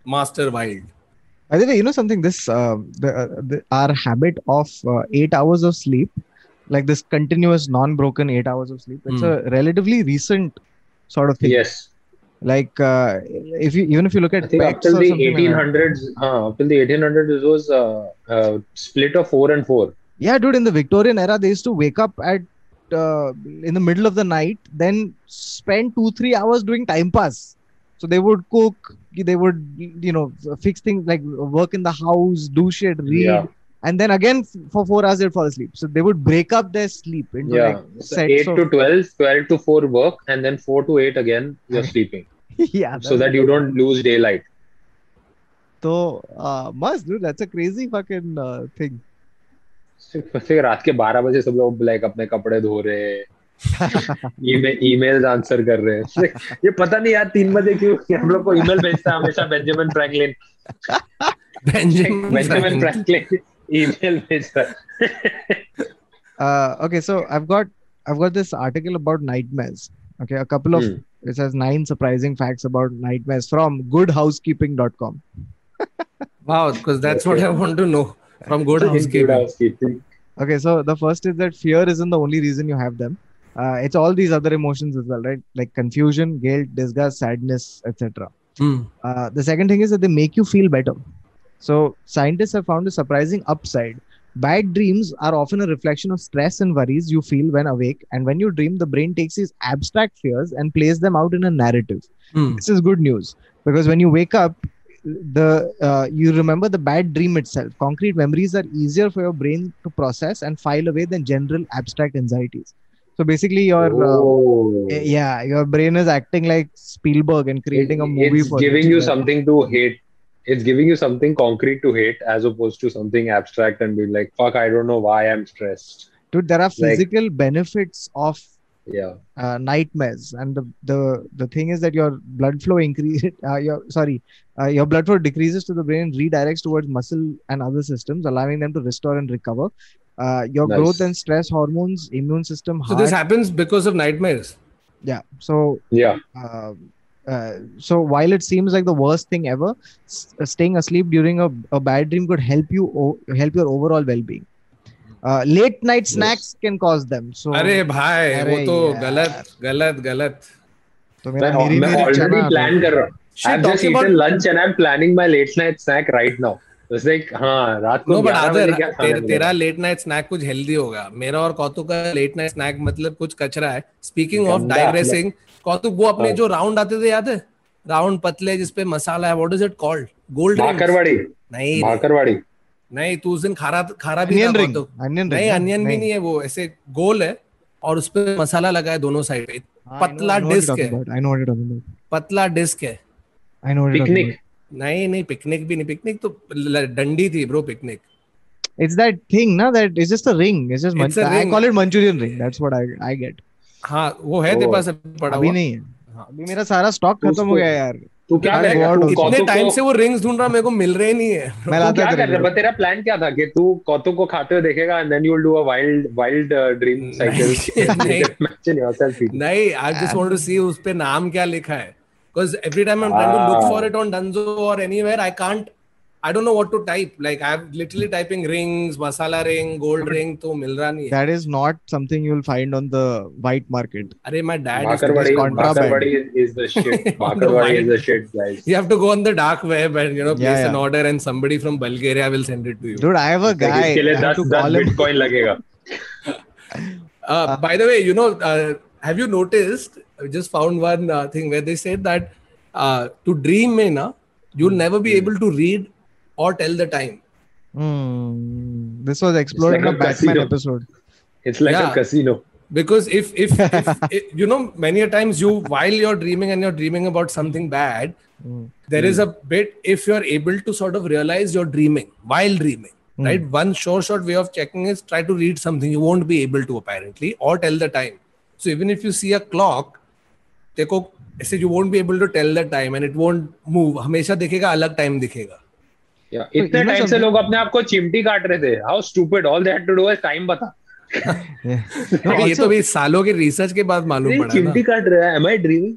master wild By the way, you know something? This uh, the, uh, the our habit of uh, eight hours of sleep, like this continuous non-broken eight hours of sleep, it's Hmm. a relatively recent sort of thing. Yes. Like uh, if you even if you look at think up till the something like 1800s, uh, up till the 1800s, it was uh, uh, split of four and four. Yeah, dude. In the Victorian era, they used to wake up at uh, in the middle of the night, then spend two three hours doing time pass. So they would cook, they would you know fix things like work in the house, do shit, read, Yeah. and then again f- for four hours they'd fall asleep. So they would break up their sleep into Yeah. like So sets 8 of to 12, 12 to 4 work, and then 4 to 8 again, you're sleeping. yeah. so that you don't lose daylight. So uh, must dude, that's a crazy fucking uh, thing. सिर्फ फिर रात के 12 बजे सब लोग like अपने कपड़े धो रहे ईमेल आंसर कर रहे हैं ये पता नहीं यार तीन बजे क्यों हम लोग को ईमेल भेजता है हमेशा Benjamin Franklin Benjamin Franklin email भेजता है Uh, okay, so I've got I've got this article about nightmares. Okay, a couple of Hmm. it says nine surprising facts about nightmares from goodhousekeeping.com. wow because that's what i want to know from good housekeeping. Good housekeeping. Okay, so the first is that fear isn't the only reason you have them. Uh, it's all these other emotions as well, right? Like confusion, guilt, disgust, sadness, etc. Hmm. Uh, the second thing is that they make you feel better. So scientists have found a surprising upside. Bad dreams are often a reflection of stress and worries you feel when awake, and when you dream, the brain takes these abstract fears and plays them out in a narrative. Hmm. This is good news because when you wake up, the uh, you remember the bad dream itself. Concrete memories are easier for your brain to process and file away than general abstract anxieties. So basically, your uh, Oh. eh, yeah, your brain is acting like Spielberg and creating a movie it's giving you something to hate it's giving you something concrete to hate as opposed to something abstract and be like fuck i don't know why i'm stressed Dude, there are Like- physical benefits of yeah uh, nightmares, and the, the the thing is that your blood flow increase. Uh, your sorry, uh, your blood flow decreases to the brain redirects towards muscle and other systems, allowing them to restore and recover Uh, your Nice. growth and stress hormones, immune system, so heart. this happens because of nightmares yeah. So yeah uh, uh, so while it seems like the worst thing ever, s- uh, staying asleep during a, a bad dream could help you o- help your overall well-being. Uh, late night snacks can cause them. So अरे भाई अरे वो तो यार। गलत गलत गलत तो मेरा मैं मेरी मैं मेरी already चना plan कर रहा हूँ Shit, I've just talking eaten about lunch and I'm planning my late night snack right now. Like हाँ रात को नो बट आदर तेरा? तेरा लेट नाइट स्नैक कुछ हेल्दी होगा। मेरा और कौतुक का लेट नाइट स्नैक मतलब कुछ कचरा है। स्पीकिंग ऑफ़ डाइग्रेसिंग कौतुक वो अपने हाँ। जो राउंड आते थे याद है? राउंड पतले जिसपे मसाला है what is it called gold bhakarwadi. नहीं भाकरवाड़ी। नहीं तू उस दिन खारा खारा भी था रिंग अनियन नहीं अनियन भी नहीं। है वो ऐसे गोल है और उस पे मसाला लगा है दोनों साइड पे। पतला डिस्क है। पतला डिस्क है। I know what you picnic नहीं नहीं पिकनिक भी नहीं पिकनिक तो डंडी थी bro picnic It's that thing, na? That it's just a ring. It's just It's a man- I ring. call it Manchurian ring. That's what I I get. हाँ वो है तेरे. पास अभी पड़ा अभी नहीं है हाँ। अभी मेरा सारा स्टॉक खत्म हो गया यार तू क्या करेगा God, तू इतने टाइम से वो रिंग्स ढूंढ रहा मेरे को मिल रहे नहीं है मैं लाता क्या कर रहा है तेरा प्लान क्या था कि तू कौतुक को खाते हुए देखेगा and then you will do a wild wild dream cycle imagine yourself नहीं I just want to see उस पे नाम क्या लिखा है because every time i'm trying to look Ah. for it on dunzo or anywhere i can't I don't know what to type. Like I'm literally typing rings, masala ring, gold ring, तो मिल रहा नहीं है. That is not something you'll find on the white market. अरे my dad is Bakarwadi, contraband. Bakarwadi is, is the shit. Bakarwadi is the shit, guys. You have to go on the dark web and you know place Yeah, an yeah. order, and somebody from Bulgaria will send it to you. Dude, I have a Like, guy. इसके लिए I have 10 to 10 call him. Bitcoin लगेगा Uh, by the way, you know, uh, have you noticed? I just found one uh, thing where they said that uh, to dream, mein, na, you'll never be able to read or tell the time. Hmm. This was explored like in a a Batman episode. It's like Yeah. a casino. because if if, if it, you know many a times you while you're dreaming and you're dreaming about something bad Mm. there is a bit if you're able to sort of realize you're dreaming while dreaming right one sure short way of checking is try to read something you won't be able to apparently or tell the time so even if you see a clock देखो ऐसे you won't be able to tell the time and it won't move हमेशा दिखेगा अलग time दिखेगा। या इतने time से लोग अपने आप को चिमटी काट रहे थे। How stupid all they had to do is time बता ये तो भी सालों के रिसर्च के बाद मालूम पड़ा चिमटी काट रहा है। Am I dreaming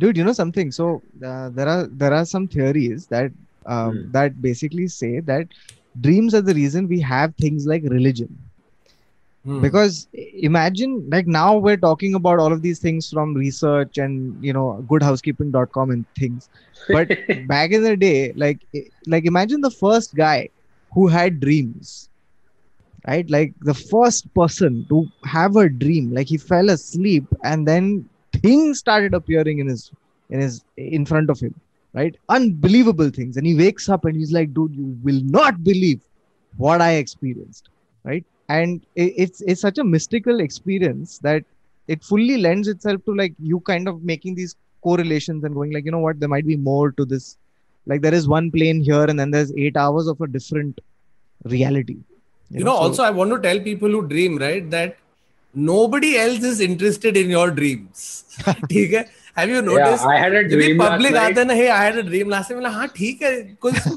dude you know something so there are there are some theories that that basically say that dreams are the reason we have things like religion Hmm. because imagine like now we're talking about all of these things from research and you know goodhousekeeping.com and things. But back in the day like like imagine the first guy who had dreams right? Like the first person to have a dream like he fell asleep and then things started appearing in his in his in front of him right? Unbelievable things. And he wakes up and he's like dude you will not believe what i experienced right and it's it's such a mystical experience that it fully lends itself to like you kind of making these correlations and going like you know what? There might be more to this. Like there is one plane here and then there's 8 hours of a different reality. You, you know, know so, also i want to tell people who dream right that nobody else is interested in your dreams. have you noticed? Yeah, i had a dream public last night. Hey i had a dream last time like, ha, theek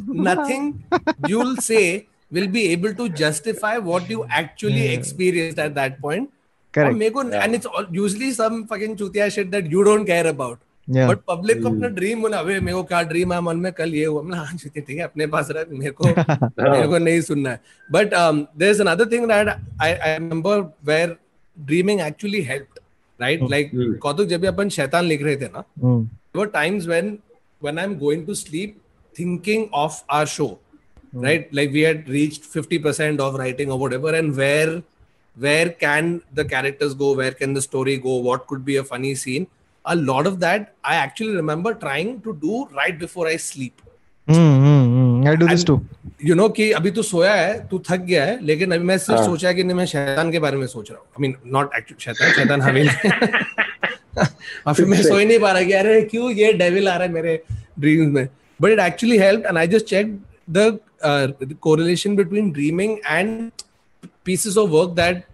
nothing you'll say. Will be able to justify what you actually yeah. experienced at that point correct मेरे को and it's all, usually some fucking चूतिया shit that you don't care about yeah but public को अपना dream होना अबे मेरे को क्या ड्रीम है मन में कल ये हुआ मतलब हाँ चूतिया ठीक है अपने पास रख मेरे को मेरे को नहीं सुनना है but there is another thing that I I remember where dreaming actually helped right like Hmm. Kautuk जब भी अपन शैतान लिख रहे थे ना Mm. there were times when when i'm going to sleep thinking of our show right like we had reached 50% of writing or whatever and where where can the characters go where can the story go what could be a funny scene a lot of that i actually remember trying to do right before i sleep Mm, mm, mm. I do this And- too. You know कि अभी तू सोया है तू थक गया है लेकिन अभी मैं सिर्फ हाँ. सोचा है कि नहीं मैं शैतान के बारे में सोच रहा हूँ I mean not actually Shaitan Shaitan हवेली और फिर मैं सो ही नहीं पा रहा कि अरे क्यों ये डेविल आ रहा है मेरे ड्रीम्स में but it actually help and I just check the uh, correlation between dreaming and pieces of work that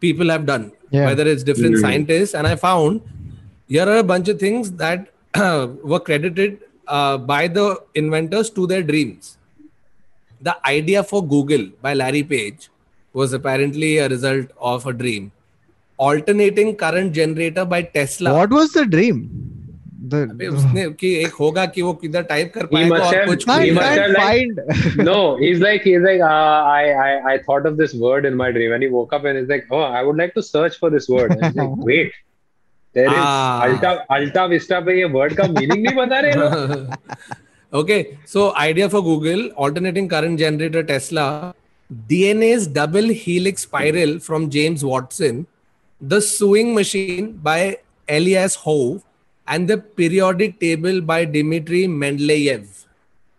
people have done, yeah. whether it's different mm-hmm. scientists. And I found here are a bunch of things that were credited uh, by the inventors to their dreams. The idea for Google by Larry Page was apparently a result of a dream. Alternating current generator by Tesla. What was the dream? उसने कि एक होगा कि वो किधर type कर पाए thought of this word like okay so idea for Google alternating current generator Tesla DNA's double helix spiral from James Watson, the sewing machine by Elias Hove, and the periodic table by Dmitry Mendeleev.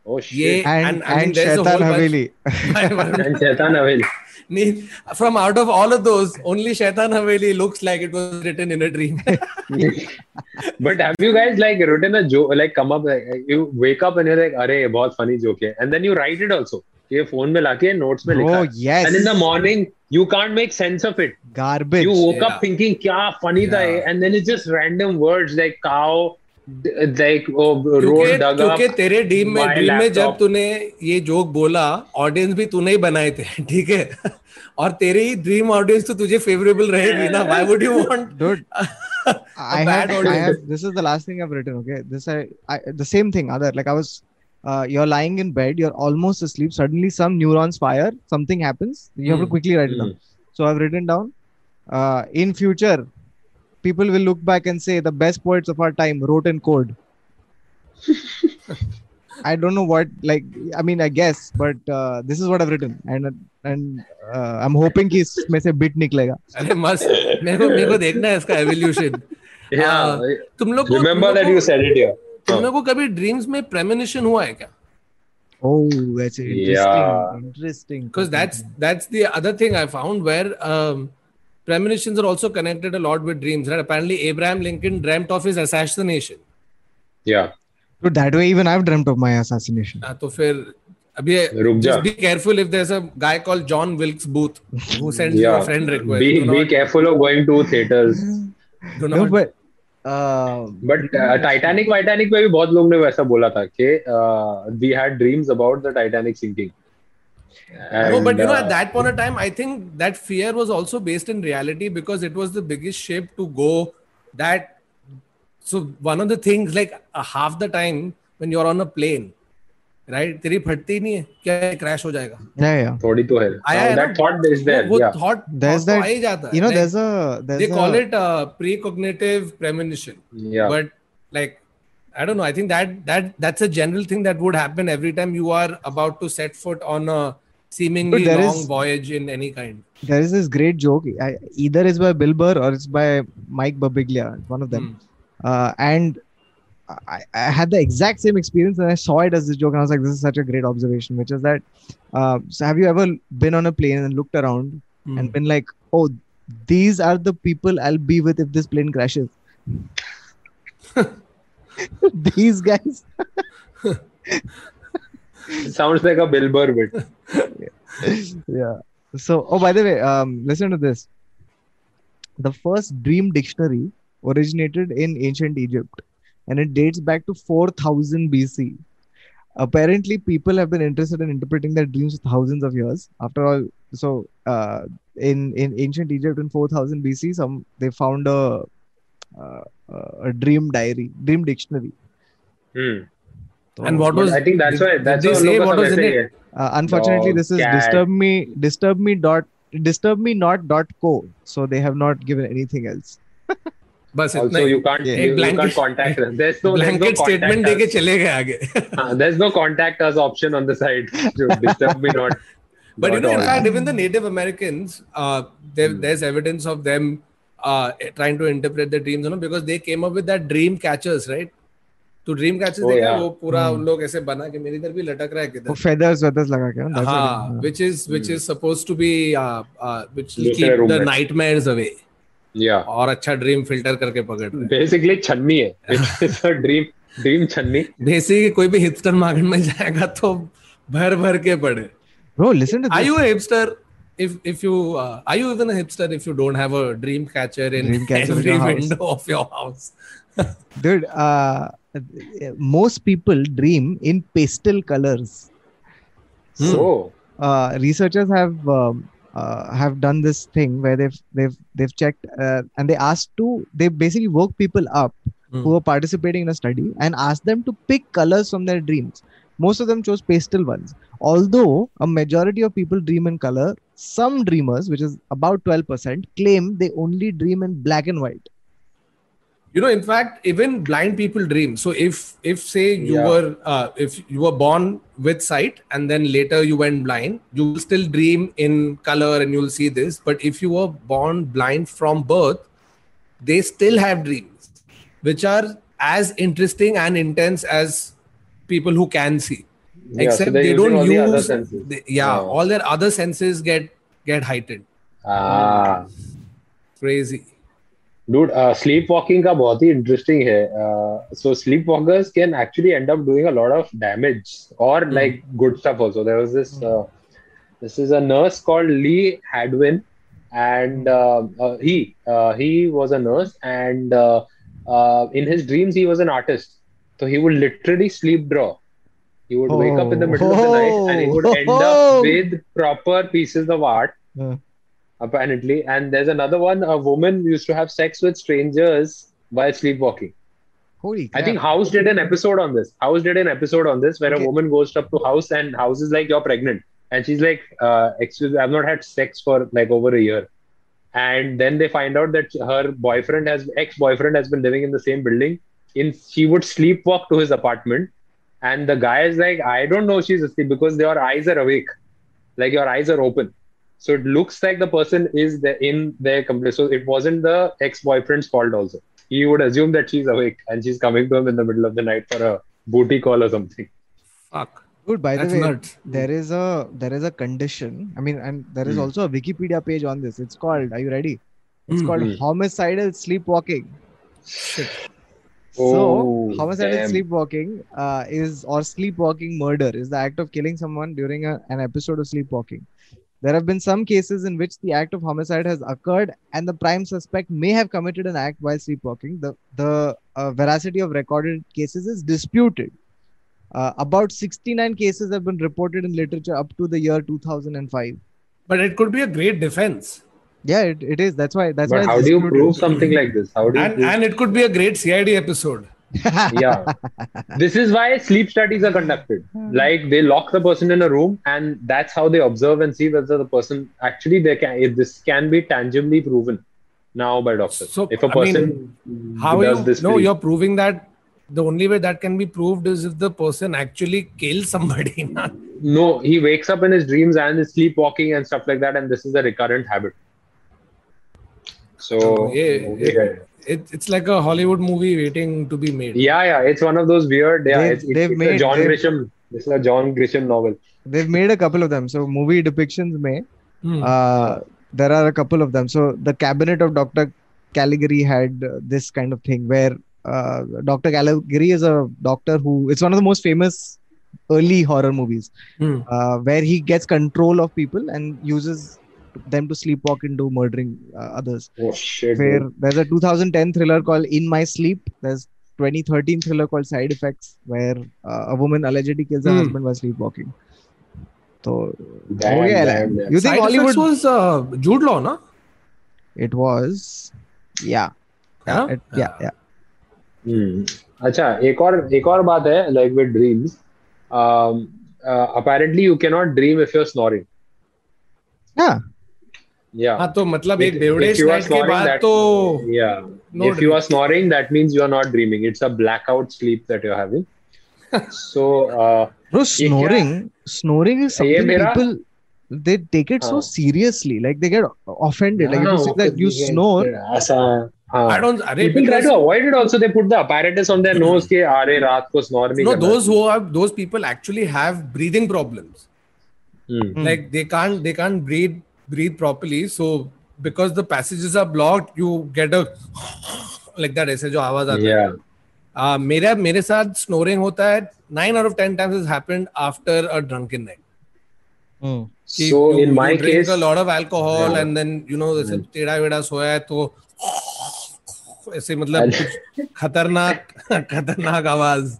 Oh shit! And, and, I mean, Shaitan Haveli. and Shaitan Haveli. From out of all of those, only Shaitan Haveli looks like it was written in a dream. but have you guys like written a joke? Like come up, like, you wake up and you're like, "Arey, bahut funny joke hai," and then you write it also. ये phone में लाके notes में लिखा and in the morning you can't make sense of it garbage you woke up thinking क्या funny था and then it's just random words like cow like road dog क्योंकि तेरे dream में ड्रीम में जब तूने ये जोक बोला ऑडियंस भी तूने ही बनाए थे ठीक है? और तेरे ही ड्रीम ऑडियंस तो तुझे फेवरेबल रहेगी ना? Why would you want dude I have I have. This is the last thing I've written. Okay, this I, I the same thing. Other like uh, you're lying in bed, you're almost asleep. Suddenly, some neurons fire, something happens. You have to Hmm. quickly write it down. So I've written down. Uh, in future, people will look back and say the best poets of our time wrote in code. I don't know what, like, I mean, I guess, but uh, this is what I've written, and and uh, I'm hoping कि इसमें से bit निकलेगा. अरे मस्त मेरे को मेरे को देखना है इसका एवोल्यूशन Yeah. तुम लोग को Remember तुम that लोग you को- said it here. तुम लोग को कभी ड्रीम्स में प्रेमोनिशन हुआ है क्या Oh, that's interesting. Yeah. Interesting. because that's that's the other thing I found where um, premonitions are also connected a lot with dreams. Right? Apparently, Abraham Lincoln dreamt of his assassination. Yeah. So that way, even I've dreamt of my assassination. हाँ, तो फिर अभी just be careful if there's a guy called John Wilkes Booth who sends yeah. you a friend request. Be be careful of going to theaters. do not, No, but uh, but Titanic वाइटैनिक में भी बहुत लोग ने वैसा बोला था कि we had dreams about the Titanic sinking no, but you know, at that point of time, I think that fear was also based in reality because it was the biggest ship to go. That so one of the things like uh, half the time when you're on a plane, right right? तेरी फटती नहीं है। क्या crash हो जाएगा? नहीं या थोड़ी तो है। आया that thought there is there वो थॉट देयर इज़ दैट आ ही जाता you know there is a they call it a precognitive premonition but like I don't know I think that that that's a general thing that would happen every time you are about to set foot on a seemingly long voyage in any kind there is this great joke either is by Bill Burr और it's by Mike Birbiglia one of them and I, I had the exact same experience and I saw it as this joke and I was like, this is such a great observation, which is that. Uh, so have you ever been on a plane and looked around Hmm. and been like, oh, these are the people I'll be with if this plane crashes? these guys. sounds like a Bill Burr bit yeah. So, oh, by the way, um, listen to this. The first dream dictionary originated in ancient Egypt and it dates back to 4000 BC. Apparently, people have been interested in interpreting their dreams thousands of years. After all, so uh, in in ancient Egypt in 4000 BC, some they found a uh, a dream diary, dream dictionary. Hmm. And what was? I think that's why that's they what was in it? Uh, unfortunately, no, this is cat. disturb me disturb me dot disturb me not dot co. So they have not given anything else. बस इतना you can't you can't contact us there is no blanket statement देके चले गए आगे there is no contact us option on the side to disturb me not But you know, in fact, even the Native Americans, uh, there, hmm. there's evidence of them uh, trying to interpret their dreams, you know, because they came up with that dream catchers, right? तो dream catchers oh, देखा yeah. वो पूरा hmm. लोग ऐसे बना के मेरी इधर भी लटक रहा है किधर वो फेदर्स वेदर्स लगा के हाँ which is which is supposed to be which keep the nightmares away Yeah. और अच्छा ड्रीम फ़िल्टर करके पकड़ Basically, छन्नी है. Dream dream छन्नी. बेसिक कोई भी हिपस्टर मार्केट में जाएगा तो भर भर के पड़े Bro, listen to Are this. you a hipster? If if you uh, are you even a hipster if you don't have a dream catcher in Dream catcher in every house. window of your house? Dude, uh, most people dream in pastel colors. So Uh, researchers have um, uh, have done this thing where they've they've they've checked uh, and they asked to they basically woke people up Hmm. who were participating in a study and asked them to pick colors from their dreams. Most of them chose pastel ones. Although a majority of people dream in color, some dreamers, which is about 12%, claim they only dream in black and white. You know, in fact, even blind people dream. So if if say you Yeah. were uh, if you were born with sight and then later you went blind, you will still dream in color and you'll see this. But if you were born blind from birth, they still have dreams, which are as interesting and intense as people who can see. yeah, Except they're they don't the use they- yeah, Yeah. all their other senses get get heightened. Ah. Crazy dude uh, sleepwalking ka bahut hi interesting hai uh, so sleepwalkers can actually end up doing a lot of damage or hmm. like good stuff also. There was this uh, this is a nurse called lee hadwin and he he was a nurse and in his dreams he was an artist. So he would literally sleep draw. He would wake up in the middle of the night and he would end up oh. with proper pieces of art apparently. And there's another one. A woman used to have sex with strangers while sleepwalking. Holy I think House did an episode on this. House did an episode on this where Okay. a woman goes up to House and House is like, "You're pregnant," and she's like, uh, "Excuse, me, I've not had sex for like over a year." And then they find out that her boyfriend has ex-boyfriend has been living in the same building. In she would sleepwalk to his apartment, and the guy is like, "I don't know she's asleep because your eyes are awake, like your eyes are open." So it looks like the person is the, in their complaint. So it wasn't the ex-boyfriend's fault also he would assume that she's awake and she's coming to him in the middle of the night for a booty call or something. Fuck. Dude, by That's the way, nuts. there is a there is a condition. I mean, and there is Hmm. also a Wikipedia page on this. It's called. Are you ready? It's Hmm. called Hmm. homicidal sleepwalking. Shit. Oh, so, homicidal damn. sleepwalking uh, is or sleepwalking murder is the act of killing someone during a, an episode of sleepwalking. There have been some cases in which the act of homicide has occurred and the prime suspect may have committed an act while sleepwalking. The the uh, veracity of recorded cases is disputed. Uh, about 69 cases have been reported in literature up to the year 2005. But it could be a great defense. Yeah, it, it is. That's why. That's But why. it's how do you prove something like this? How do you And prove? and it could be a great CID episode. Yeah, this is why sleep studies are conducted. Hmm. Like they lock the person in a room, and that's how they observe and see whether the person actually they can. If this can be tangibly proven now by doctors. So if a I person mean, how does you this no, free- you're proving that the only way that can be proved is if the person actually kills somebody. no, he wakes up in his dreams and is sleepwalking and stuff like that, and this is a recurrent habit. So Oh, yeah, yeah, yeah. It, it's like a Hollywood movie waiting to be made. yeah, yeah, it's one of those weird. Yeah, They've- it's, it's, they've it's made- a John they've- Grisham. This is a John Grisham novel. They've made a couple of them. So movie depictions may. Hmm. Uh, there are a couple of them. So the cabinet of Dr. Caligari had uh, this kind of thing where uh, Dr. Caligari is a doctor who it's one of the most famous early horror movies Hmm. uh, where he gets control of people and uses them to sleepwalk into murdering uh, others. Oh shit! Where dude. there's a 2010 thriller called In My Sleep. There's 2013 thriller called Side Effects where uh, a woman allegedly kills her Hmm. husband while sleepwalking. So Damn, Oh, yeah, damn, like- damn. you think Side Hollywood? Effects was uh, Jude Law, no? It was, yeah, Yeah. it, yeah, yeah. Hmm. अच्छा एक और एक और बात है like with dreams um, uh, apparently you cannot dream if you're snoring Yeah, Yeah हाँ तो मतलब एक बेवड़े if you are नाइट के बाद that- तो yeah No if you are snoring that means you are not dreaming it's a blackout sleep that you're having so uh, bro, snoring, snoring is ये something people they take it so हाँ. seriously. Like they get offended. Like if you हाँ, say that you snore, ऐसा हाँ I don't अरे people try to avoid it also they put the apparatus on their nose के अरे रात को snore नहीं no those who have those people actually have breathing problems Hmm. Hmm. like they can't they can't breathe breathe properly. So because the passages are blocked, you get a like that ऐसे जो आवाज़ आती है. Uh, मेरा मेरे साथ snoring होता है। Nine out of ten times is happened after a drunken night so in my case a lot of alcohol and then you know जैसे टेढ़ा वेढ़ा सोया है तो ऐसे मतलब खतरनाक खतरनाक आवाज़।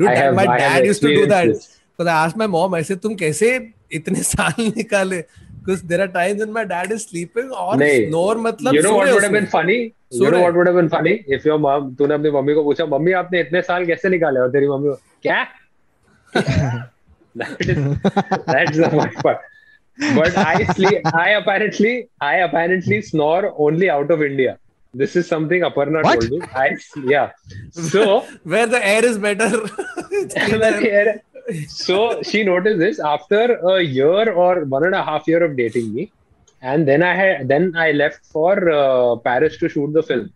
Dude my dad used to do that so I asked my mom ऐसे तुम कैसे इतने साल निकाले? Because there are times when my dad is sleeping और नहीं. snore मतलब you know what would have been funny you know what would have been funny if your mom तूने अपनी मम्मी को पूछा मम्मी आपने इतने साल कैसे निकाले और तेरी मम्मी क्या that is that's the funny part but I sleep I apparently I apparently snore only out of India this is something Aparna What? told me I yeah so Where the air is better. It's cleaner. So she noticed this after a year or one and a half year of dating me. And then i had then i left for uh, paris to shoot the film.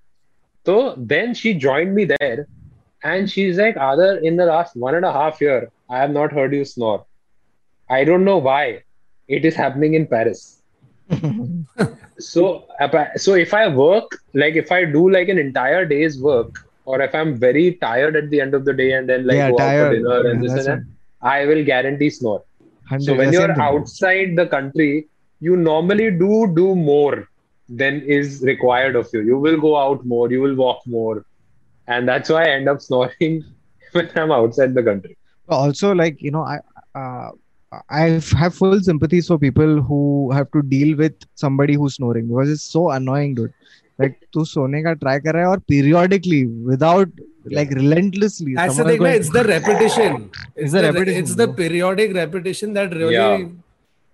So then she joined me there. And she's like other in the last one and a half year i have not heard you snore. I don't know why it is happening in paris. So so if i work like if i do like an entire day's work or if i'm very tired at the end of the day and then like Yeah, go out tired. for dinner Yeah, and this and that I will guarantee snore. 100, So when yeah, you're same thing. outside the country, you normally do do more than is required of you. You will go out more, you will walk more, and that's why I end up snoring when I'm outside the country. also like you know i uh, i have full sympathies for people who have to deal with somebody who's snoring because it's so annoying dude like तू सोने का try कर रहा है और periodically without like relentlessly. That's the thing, going- it's the repetition. It's, the the, repetition, It's the periodic repetition that really, Yeah.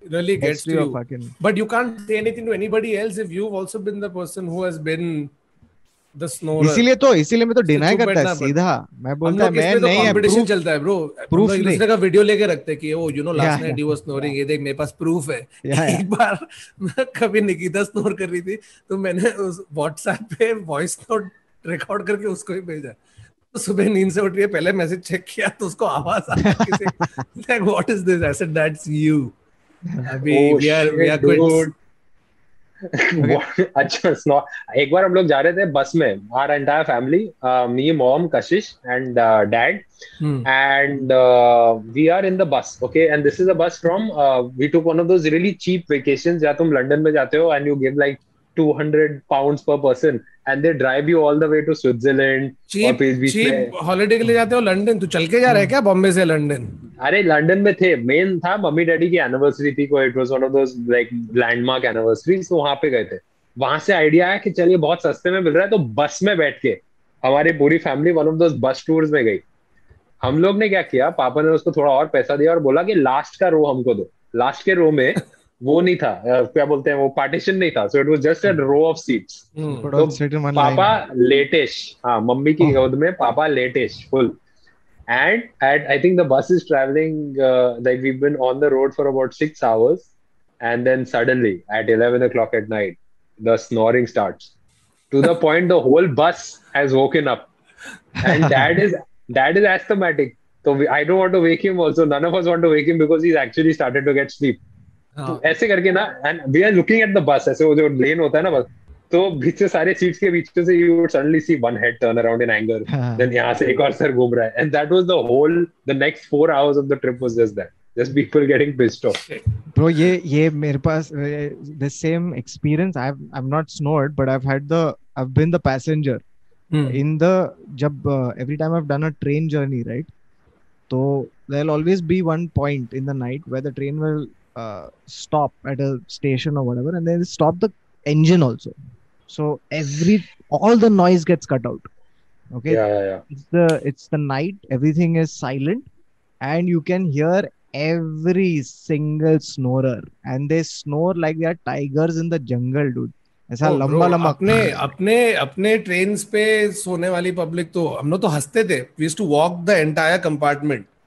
really gets to you. fucking- But you can't say anything to anybody else if you've also been the person who has been the snorer. इसीलिए तो इसीलिए मैं तो deny करता है सीधा मैं बोलता है मैं तो नहीं है कंपटीशन चलता है ब्रो proof हम एक नहीं। दूसरे का वीडियो लेके रखते हैं कि ओ you know last night he was snoring ये देख मेरे पास प्रूफ है. एक बार मैं कभी निकिता स्नोर कर रही थी तो मैंने उस व्हाट्सएप पे वॉइस नोट रिकॉर्ड करके उसको ही भेजा तो सुबह नींद से उठ रही है पहले मैसेज चेक किया तो उसको आवाज़ आ इज़ दिस एक बार हम लोग जा रहे थे बस में are entire family me mom Kashish and dad and we are in the bus okay and this is a bus from we took one of really cheap vacations या तुम लंदन में जाते हो and you give like 200 pounds per person and they drive you all the way to Switzerland और cheap फिर बीच में cheap holiday के लिए जाते हो लंदन तू चल के जा रहा है क्या बॉम्बे से लंदन अरे लंदन में थे। मेन था मम्मी डैडी की एनिवर्सरी थी it was one of those like landmark anniversary तो वहाँ पे गए थे। वहाँ से आइडिया आया कि चलिए बहुत सस्ते में मिल रहा है तो बस में बैठ के हमारी पूरी फैमिली वन ऑफ़ दोस बस टूर्स में गई। हम लोग ने क्या किया पापा ने उसको थोड़ा और पैसा दिया और बोला कि लास्ट का रो हमको दो। लास्ट के रो में वो नहीं था अ, क्या बोलते हैं वो पार्टीशन नहीं था so it was just a row of seats Put तो on straight in one line. पापा लेटेश हाँ मम्मी की गोद में पापा लेटेश full and at I think the bus is traveling uh, like we've been on the road for about six hours, and then suddenly at eleven o'clock at night, the snoring starts to the point the whole bus has woken up, and dad is dad is asthmatic. So we, I don't want to wake him. Also, none of us want to wake him because he's actually started to get sleep. तो ऐसे करके ना and we are looking at the बस ऐसे वो जो लेन होता है ना बस तो बीच से सारे सीट्स के बीच से you would suddenly see one head turn around in anger then यहाँ से एक और सर घूम रहा है. And that was the whole the next 4 hours of the trip was just that just people getting pissed off bro ये ये मेरे पास the same experience I I am not snored but I have had the I have been the passenger in the जब every time I have done a train journey right तो there will always be one point in the night where the train uh, stop at a station or whatever, and then stop the engine also. So every all the noise gets cut out. Okay, या या या it's the it's the night everything is silent and you can hear every single snorer and they snore like they are tigers in the jungle dude ऐसा Oh, लंबा लंबा अपने अपने अपने train पे सोने वाली पब्लिक तो हम लोग तो हँसते थे we to walk the entire compartment Hmm.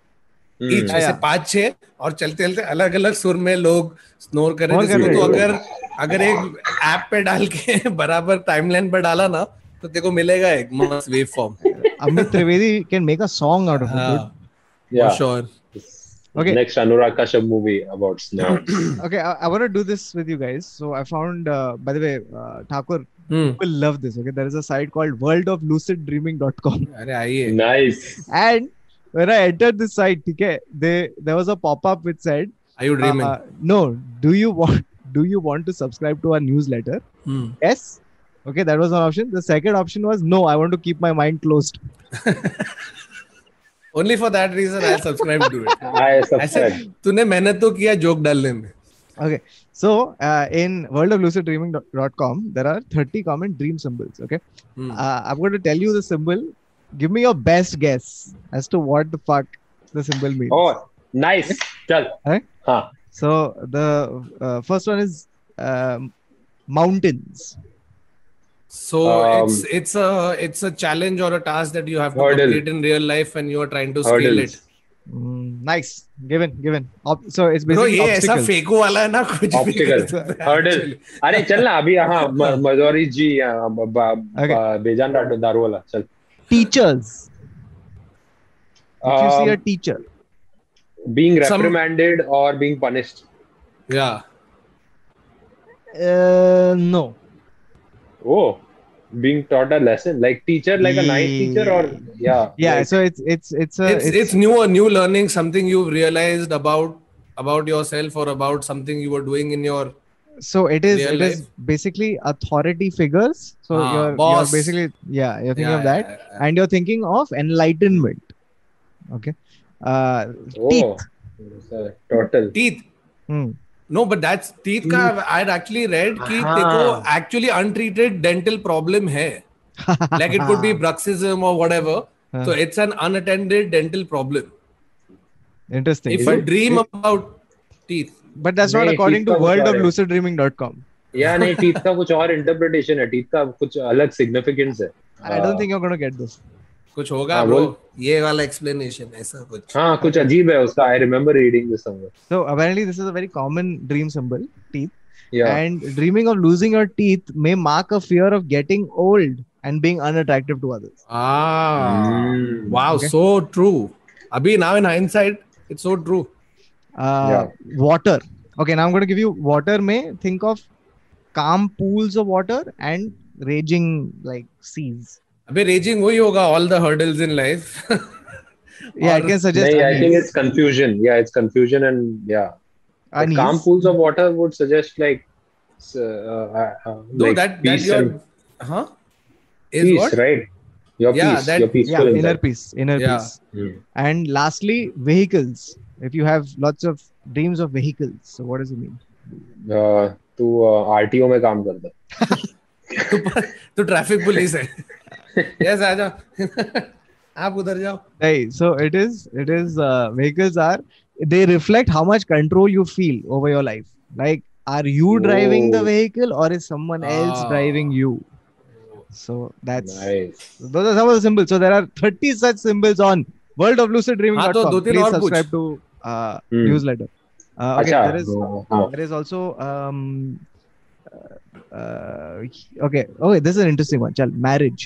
ऐसे पाँच छे और चलते चलते अलग अलग सुर में लोग स्नोर कर रहे थे तो अगर अगर एक ऐप पे डाल के बराबर टाइमलाइन पर डाला ना तो देखो मिलेगा एक मस्त wave form Amit Trivedi can make a song out of it yeah sure okay next Anurag Kashyap movie about snow okay I want to do this with you guys so I found by the way Thakur Hmm. People love this. Okay, there is a site called worldoflucidreaming.com. Nice. And when I entered this site okay they there was a pop-up which said I you dreaming uh, no do you want do you want to subscribe to our newsletter Yes. Okay, that was one option. The second option was no, I want to keep my mind closed. Only for that reason I subscribe to it I ऐसे subscribe तूने मेहनत तो किया joke डालने में Okay. So uh, in worldofluciddreaming.com, there are 30 common dream symbols. Okay. Hmm. Uh, I'm going to tell you the symbol. Give me your best guess as to what the fuck the symbol means. Oh nice चल Huh? हाँ So the uh, first one is um, mountains. So Um, it's it's a it's a challenge or a task that you have to Hurdle. complete in real life and you are trying to scale Hurdles. it. Mm, nice. Given, given. Op- so it's Bro, basically ये ऐसा obstacles. Phaco वाला है ना कुछ भी Obstacle. कर सकते हैं हर्डल actually. अरे चल ना अभी हाँ म- मजोरी जी हाँ, ब- ब- Okay. ब- बेजान दारू दारू वाला चल Teachers. If you see a Um, teacher. being Some- reprimanded or being punished Yeah. Uh, no. oh being taught a lesson like teacher like a nice teacher or yeah Yeah, like- so it's it's it's a It's it's new a new learning, something you've realized about about yourself or about something you were doing in your so it is Real it life? is basically authority figures. So ah, you're, you're, basically yeah you're thinking yeah, of that. yeah, yeah, and you're thinking of enlightenment. Okay. Uh oh, teeth. Total teeth. Hmm. no but that's teeth ka i actually read ki teko actually untreated dental problem hai like it could be bruxism or whatever. So it's an unattended dental problem. Interesting. If I dream about teeth. but that's not नहीं, according to teeth का कुछ और है। worldofluciddreaming.com. या नहीं teeth का कुछ और इंटरप्रिटेशन है टीथ का कुछ अलग सिग्निफिकेंस है I don't think you're going to get this. कुछ होगा हाँ, ब्रो बोल। ये वाला explanation ऐसा कुछ हाँ कुछ अजीब है उसका I remember reading this somewhere So apparently, this is a very common dream symbol, teeth. या And dreaming of losing your teeth may mark a fear of getting old and being unattractive to others. ah Hmm. wow Okay. so true abhi now in hindsight it's so true uh, yeah. water. Okay now i'm going to give you water may think of calm pools of water and raging like seas. abhi raging wahi yoga all the hurdles in life. Yeah i can suggest nahin, i think it's confusion. Yeah it's confusion and yeah. And calm pools of water would suggest like uh, uh, uh, no, like that, peace that your, huh? Is peace, what? right? Your yeah, peace that, your peaceful yeah, inner peace inner yeah. peace. Mm. and lastly vehicles If you have lots of dreams of vehicles, so what does it mean? Uh, तू RTO में काम करता तू तू traffic police है yes आ जाओ आप उधर जाओ Hey, so it is. It is. Uh, vehicles are. They reflect how much control you feel over your life. Like, are you driving the Oh. vehicle or is someone else Ah. driving you? So that's nice those are some of the symbols. So there are 30 such symbols on worldofluciddreaming.com. हाँ, तो दो तीन Please और पूछ। subscribe to uh, Hmm. newsletter. Uh, okay, अच्छा there is हाँ there is also um uh, uh, okay okay this is an interesting one chal marriage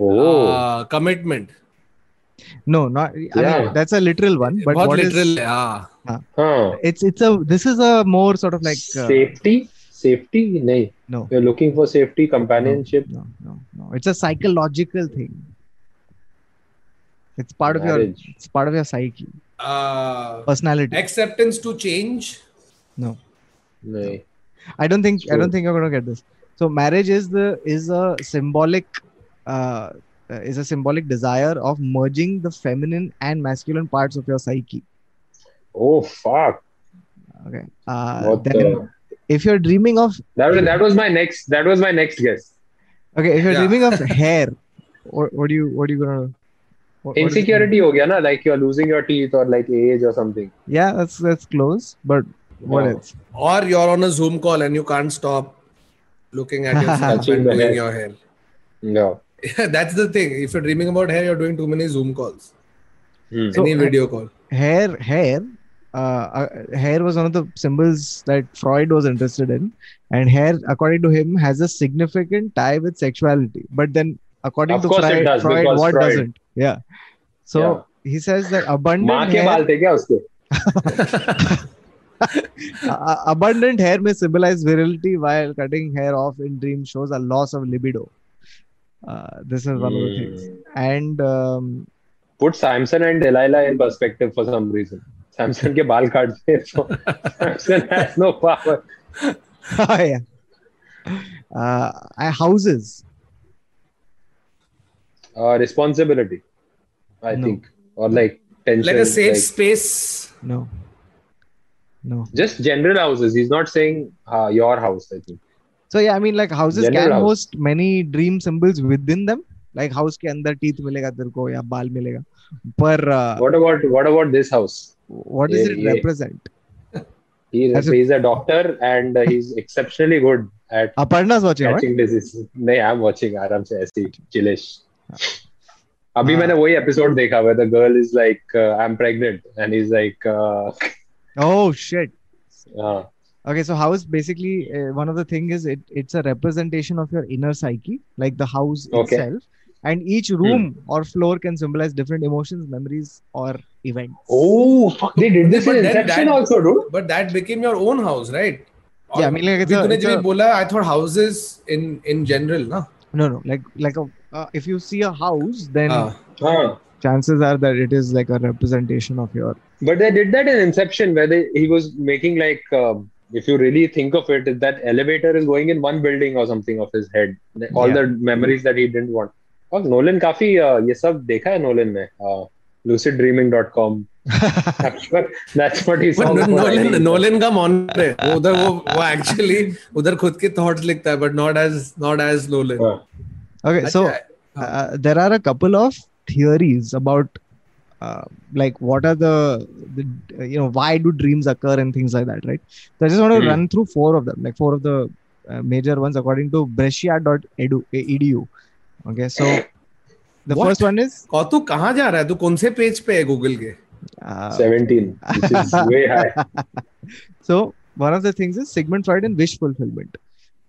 oh uh, commitment no not i Yeah. mean that's a literal one but बहुत what is literal है हाँ हाँ it's it's a this is a more sort of like uh, safety safety नहीं no you're looking for safety companionship no no no it's a psychological thing it's part of your it's part of your psyche. Uh, personality. acceptance to change? No. नहीं I don't think I don't think you're gonna get this. So marriage is the is a symbolic uh, uh, is a symbolic desire of merging the feminine and masculine parts of your psyche. oh fuck. Okay. Uh, what then the? if you're dreaming of that was that was my next that was my next guess. Okay, if you're Yeah. dreaming of hair, what, what do you what are you gonna what, Insecurity what ho gaya na, like you're losing your teeth or like age or something. Yeah, that's that's close, but what else? Or you're on a Zoom call and you can't stop looking at yourself and doing your hair. No. Yeah, that's the thing. If you're dreaming about hair, you're doing too many Zoom calls. Hmm. Any video call. Uh, hair, hair uh, uh, hair was one of the symbols that Freud was interested in, and hair, according to him, has a significant tie with sexuality. But then, according of to Freud, does, Freud what Freud, doesn't? Yeah so he says that abundant माँ बाल थे क्या उसके? Abundant hair may symbolize virility while cutting hair off in dream shows a loss of libido this is one of the things and put Samson and Delilah in perspective for some reason Samson के बाल काट दे so Samson has no power हाँ yeah uh houses. uh, responsibility i no. think. Or like tension like a safe like, space. No. No. Just general houses. He's not saying uh, your house i think. So yeah i mean like houses general can house. host many dream symbols within them. Like house ke andar teeth milega terko ya baal milega. पर uh, what about what about this house? what does yeah, it represent? He is he's a doctor and he's exceptionally good at Aparna's watching catching right? diseases. No, I'm watching Aram se aise chillish. अभी हाँ. मैंने वही episode देखा where the girl is like uh, I'm pregnant and he's like uh, Oh shit. uh, Okay, so house basically uh, one of the thing is it it's a representation of your inner psyche, like the house Okay. itself, and each room or floor can symbolize different emotions, memories, or events. oh fuck they did this But in then Inception that- also dude but that became your own house right Yeah, I mean like it's अभी a, तूने it's जब a- बोला I thought houses in in general ना no no like like a uh, if you see a house, then हाँ huh. chances are that it is like a representation of your but they did that in Inception where they, he was making like um, if you really think of it that elevator is going in one building or something of his head all Yeah. the memories that he didn't want और Nolan काफी uh, ये सब देखा है Nolan में uh, luciddreaming.com I'm sure that's what he But saw No- before Nolan writing. Nolan का monitor है वो उधर वो वो एक्चुअली उधर खुद के थॉट्स लिखता है but not as not as Nolan हाँ. okay so uh, there are a couple of theories about uh, like what are the, the uh, you know why do dreams occur and things like that right so i just want to Hmm. run through four of them like four of the uh, major ones according to brescia.edu edu okay so the What? first one is और तू कहाँ जा रहा है तू कौन से page पे है गूगल के uh, 17, which is way high. so one of the things is sigmund freud and wish fulfillment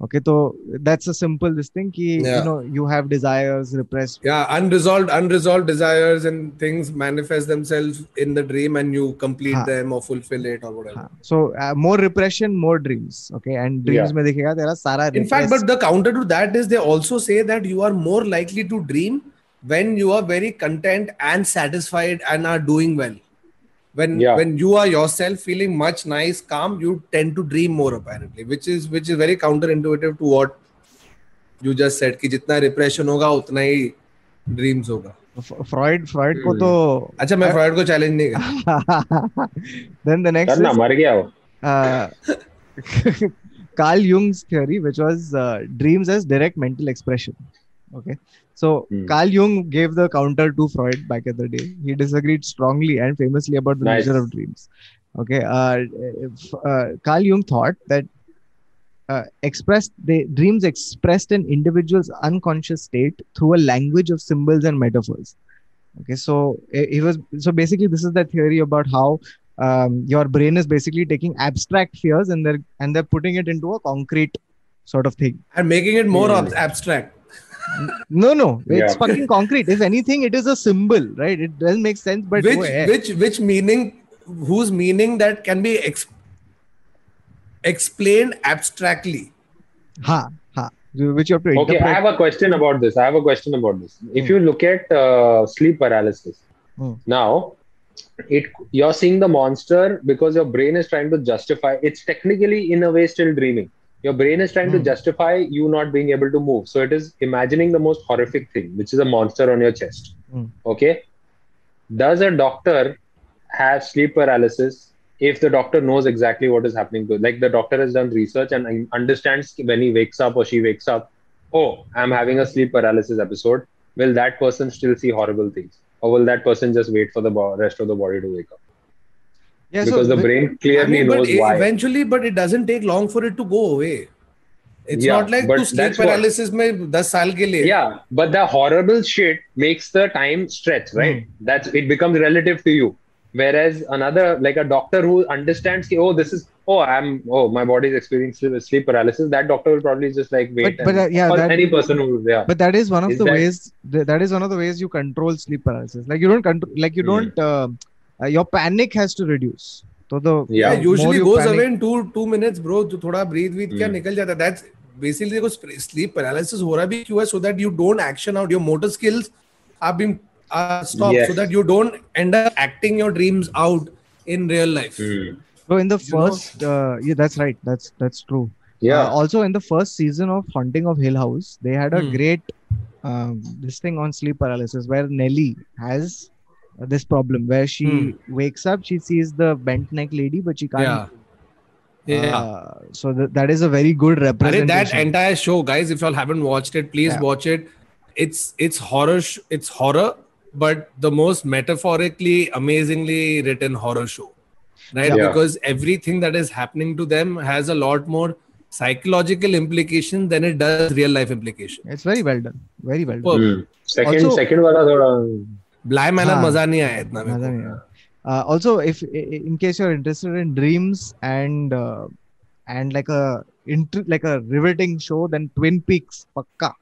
Okay तो that's a simple this thing कि you know you have desires repressed या unresolved unresolved desires and things manifest themselves in the dream and you complete them और fulfil it और whatever so more repression more dreams okay and dreams में देखिएगा तेरा सारा in fact but the counter to that is they also say that you are more likely to dream when you are very content and satisfied and are doing well when Yeah. when you are yourself feeling much nice calm you tend to dream more apparently which is which is very counterintuitive to what you just said कि जितना repression होगा उतना ही dreams होगा Freud Freud को Hmm. तो अच्छा मैं फ्रॉइड को चैलेंज नहीं कर then the next करना मर गया वो uh, Jung's theory, which was uh, dreams as direct mental expression. Okay, so Hmm. Carl Jung gave the counter to Freud back in the day. He disagreed strongly and famously about the Nice. nature of dreams. Okay, uh, if, uh, Carl Jung thought that uh, expressed the dreams expressed an individual's unconscious state through a language of symbols and metaphors. Okay, so eh, he was so basically this is the theory about how um, your brain is basically taking abstract fears and they're and they're putting it into a concrete sort of thing. and making it more Hmm. ab- abstract No, no, it's Yeah. fucking concrete. If anything, it is a symbol, right? It doesn't make sense, but which oh, yeah. which which meaning whose meaning that can be ex- explained abstractly ha, ha, which you have to Okay, interpret. I have a question about this. I have a question about this. If Hmm. you look at uh, sleep paralysis, Hmm. now it you're seeing the monster because your brain is trying to justify. It's technically in a way still dreaming. Your brain is trying to Hmm. justify you not being able to move. So it is imagining the most horrific thing, which is a monster on your chest. Hmm. Okay. Does a doctor have sleep paralysis if the doctor knows exactly what is happening to like the doctor has done research and understands when he wakes up or she wakes up oh i'm having a sleep paralysis episode will that person still see horrible things or will that person just wait for the rest of the body to wake up yeah, because so the brain clearly I mean, knows why. Eventually, but it doesn't take long for it to go away. It's yeah, not like to sleep paralysis what, mein 10 saal ke liye. Yeah, but the horrible shit makes the time stretch, right? Mm. That's it becomes relative to you. Whereas another, like a doctor who understands, ki, oh, this is, oh, I'm, oh, my body is experiencing sleep paralysis. That doctor will probably just like wait. But, and, but uh, yeah, that, any person who, yeah. But that is one of is the that, ways. That is one of the ways you control sleep paralysis. Like you don't control, like you hmm. don't. Uh, uh, your panic has to reduce. So the yeah, usually goes panic, away in two two minutes, bro. तो थोड़ा breathe with क्या hmm. निकल जाता. That's basically देखो sleep paralysis हो रहा भी क्यों है? So that you don't action out your motor skills are being uh, stopped, yes. so that you don't end up acting your dreams out in real life. Mm. So in the you first, uh, yeah, that's right. That's that's true. Yeah. Uh, also in the first season of *Haunting of Hill House, they had a mm. great um, this thing on sleep paralysis where Nellie has uh, this problem where she hmm. wakes up, she sees the bent neck lady, but she can't. Yeah. Yeah. Uh, so th- that is a very good representation. That entire show, guys, if y'all haven't watched it, please yeah. watch it. It's it's horror. Sh- it's horror, but the most metaphorically, amazingly written horror show, right? Yeah. Because everything that is happening to them has a lot more psychological implication than it does real life implication. It's very well done. Very well done. Mm. Second, also, second, one. Man हाँ. मज़ा नहीं आया इतना मेरे मज़ा को. नहीं आया. Uh, also, if i- in case you're interested in dreams and uh, and like a riveting show, then Twin Peaks, pakka.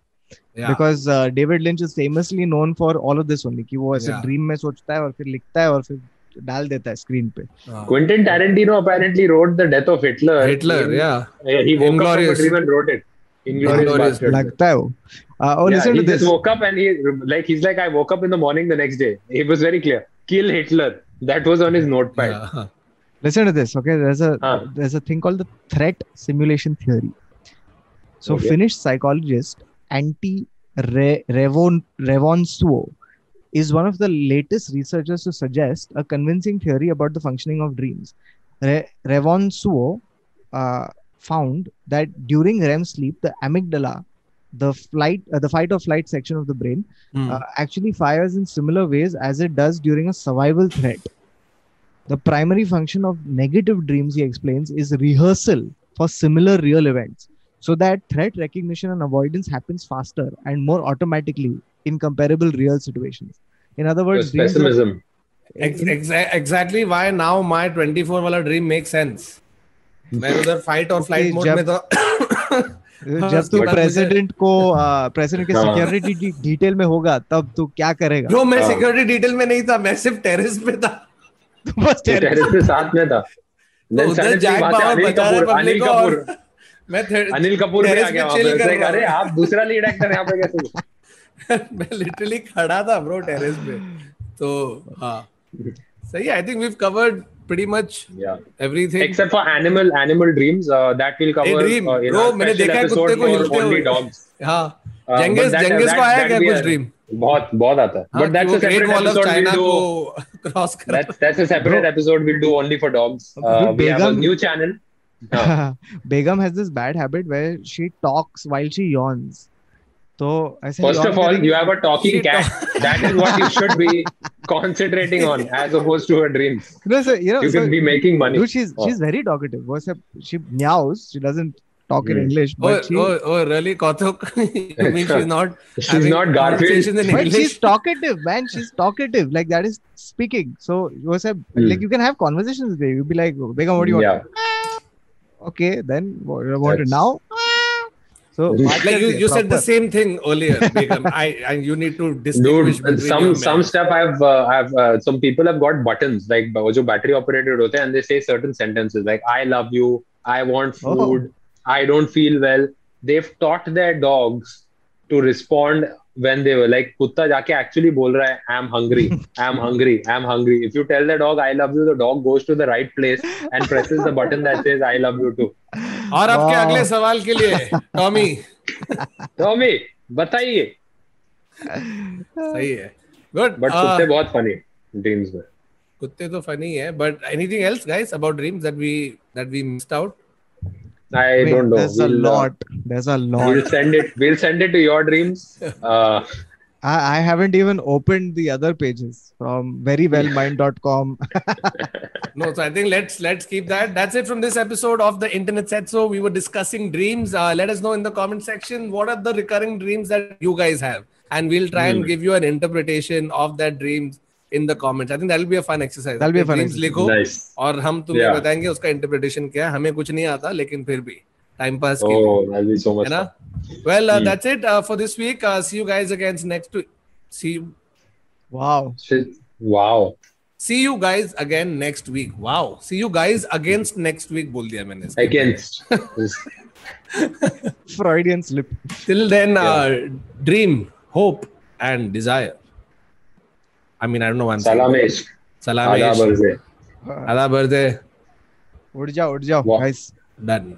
Yeah. because uh, David Lynch is famously known for all of this only कि वो ऐसे Yeah. Dream में सोचता है और फिर लिखता है और फिर डाल देता है स्क्रीन पे हाँ. Quentin Tarantino apparently wrote the death of Hitler Hitler, in- yeah. Yeah, he woke up from a dream and wrote it Inglourious Inglourious. Basterds. लगता है वो uh, oh yeah, listen he to just this woke up and he like he's like I woke up in the morning the next day. It was very clear. Kill Hitler. That was on his notepad. Yeah. listen to this okay there's a Ah. there's a thing called the threat simulation theory so Okay. Finnish psychologist Antti Re- Revon Revonsuo is one of the latest researchers to suggest a convincing theory about the functioning of dreams. Re- Revonsuo uh, found that during REM sleep, the amygdala, the flight, uh, the fight or flight section of the brain, mm. uh, actually fires in similar ways as it does during a survival threat. The primary function of negative dreams, he explains, is rehearsal for similar real events, so that threat recognition and avoidance happens faster and more automatically in comparable real situations. In other words, pessimism. Are, Ex- exa- exactly why now my 24 wala dream makes sense मैं उधर fight और flight mode में था जब तू president को president के हाँ। सिक्योरिटी डिटेल में होगा तब तू क्या करेगा? ब्रो मैं हाँ। सिक्योरिटी डिटेल में नहीं था मैं सिर्फ़ टेरेस पे था। बस टेरेस पे साथ में था। तो उधर जैक अनिल बता रहे पब्लिक को और मैं अनिल कपूर भी आ गया वहाँ पे। कर It's रहा अरे आप दूसरा लीड एक्टर यहाँ पे कैसे? मैं लिटरली खड़ा था ब्रो टेरेस पे। तो हाँ। सही I think we have covered pretty much yeah. everything. Except for animal animal dreams uh, that will cover hey, dream. uh, in Bro, our मैंने देखा है कुत्ते को हिलते हुए। dogs. हाँ जेंगिस जेंगिस को आया क्या कुछ ड्रीम बहुत बहुत आता है। But that's a separate episode will do cross कर that's a separate episode will do only for dogs we have a new channel Begum has this bad habit where she talks while she yawns तो ऐसे first of all you have a talking cat that is what you should be concentrating on as opposed to her dreams. No, so, you know, you so, can be making money. Dude, she's oh. she's very talkative. She meows. She doesn't talk mm. in hmm. English. But oh, she, oh, oh, really, Kautuk? I mean, she's not. she's not Garfield. In English. But she's talkative, man. She's talkative. Like that is speaking. So Joseph, mm. like you can have conversations with her. You'll be like, Begum, what do you yeah. Okay, then what, what now? So Like like you, you said the proper. same thing earlier Begum. I and you need to distinguish Dude, between some your some men. stuff I've uh, I've uh, some people have got buttons like वो जो battery operated होते हैं and they say certain sentences like I love you, I want Oh. food, I don't feel well. They've taught their dogs to respond when they were like कुत्ता जाके actually बोल रहा है I'm hungry, I'm hungry, I'm hungry. If you tell the dog I love you, the dog goes to the right place and presses the button that says I love you too. और आपके अगले सवाल के लिए Tommy. Tommy बताइए। सही है। Good but कुत्ते uh, बहुत फनी ड्रीम्स में। कुत्ते तो फनी है but anything else guys about dreams that we that we missed out I don't know there is a lot there is a lot we will send it we will send it to your dreams I, I haven't even opened the other pages from verywellmind.com. no, so I think let's let's keep that. That's it from this episode of the Internet Said. So we were discussing dreams. Uh, let us know in the comment section what are the recurring dreams that you guys have, and we'll try and hmm. give you an interpretation of that dreams in the comments. I think that'll be a fun exercise. That'll be a fun exercise. लिखो nice. और hum तुम्हें yeah. बताएंगे उसका interpretation क्या है हमें कुछ नहीं आता time pass oh, that'll be so much well uh, hmm. that's it uh, for this week uh, see you guys again next week see you wow Shit. wow see you guys again next week wow see you guys against next week बोल दिया मैंने against Freudian slip till then dream hope and desire I mean I don't know one सलामेश सलामेश आदा बर्दे आदा birthday उड़ जाओ उड़ जाओ गाइस डन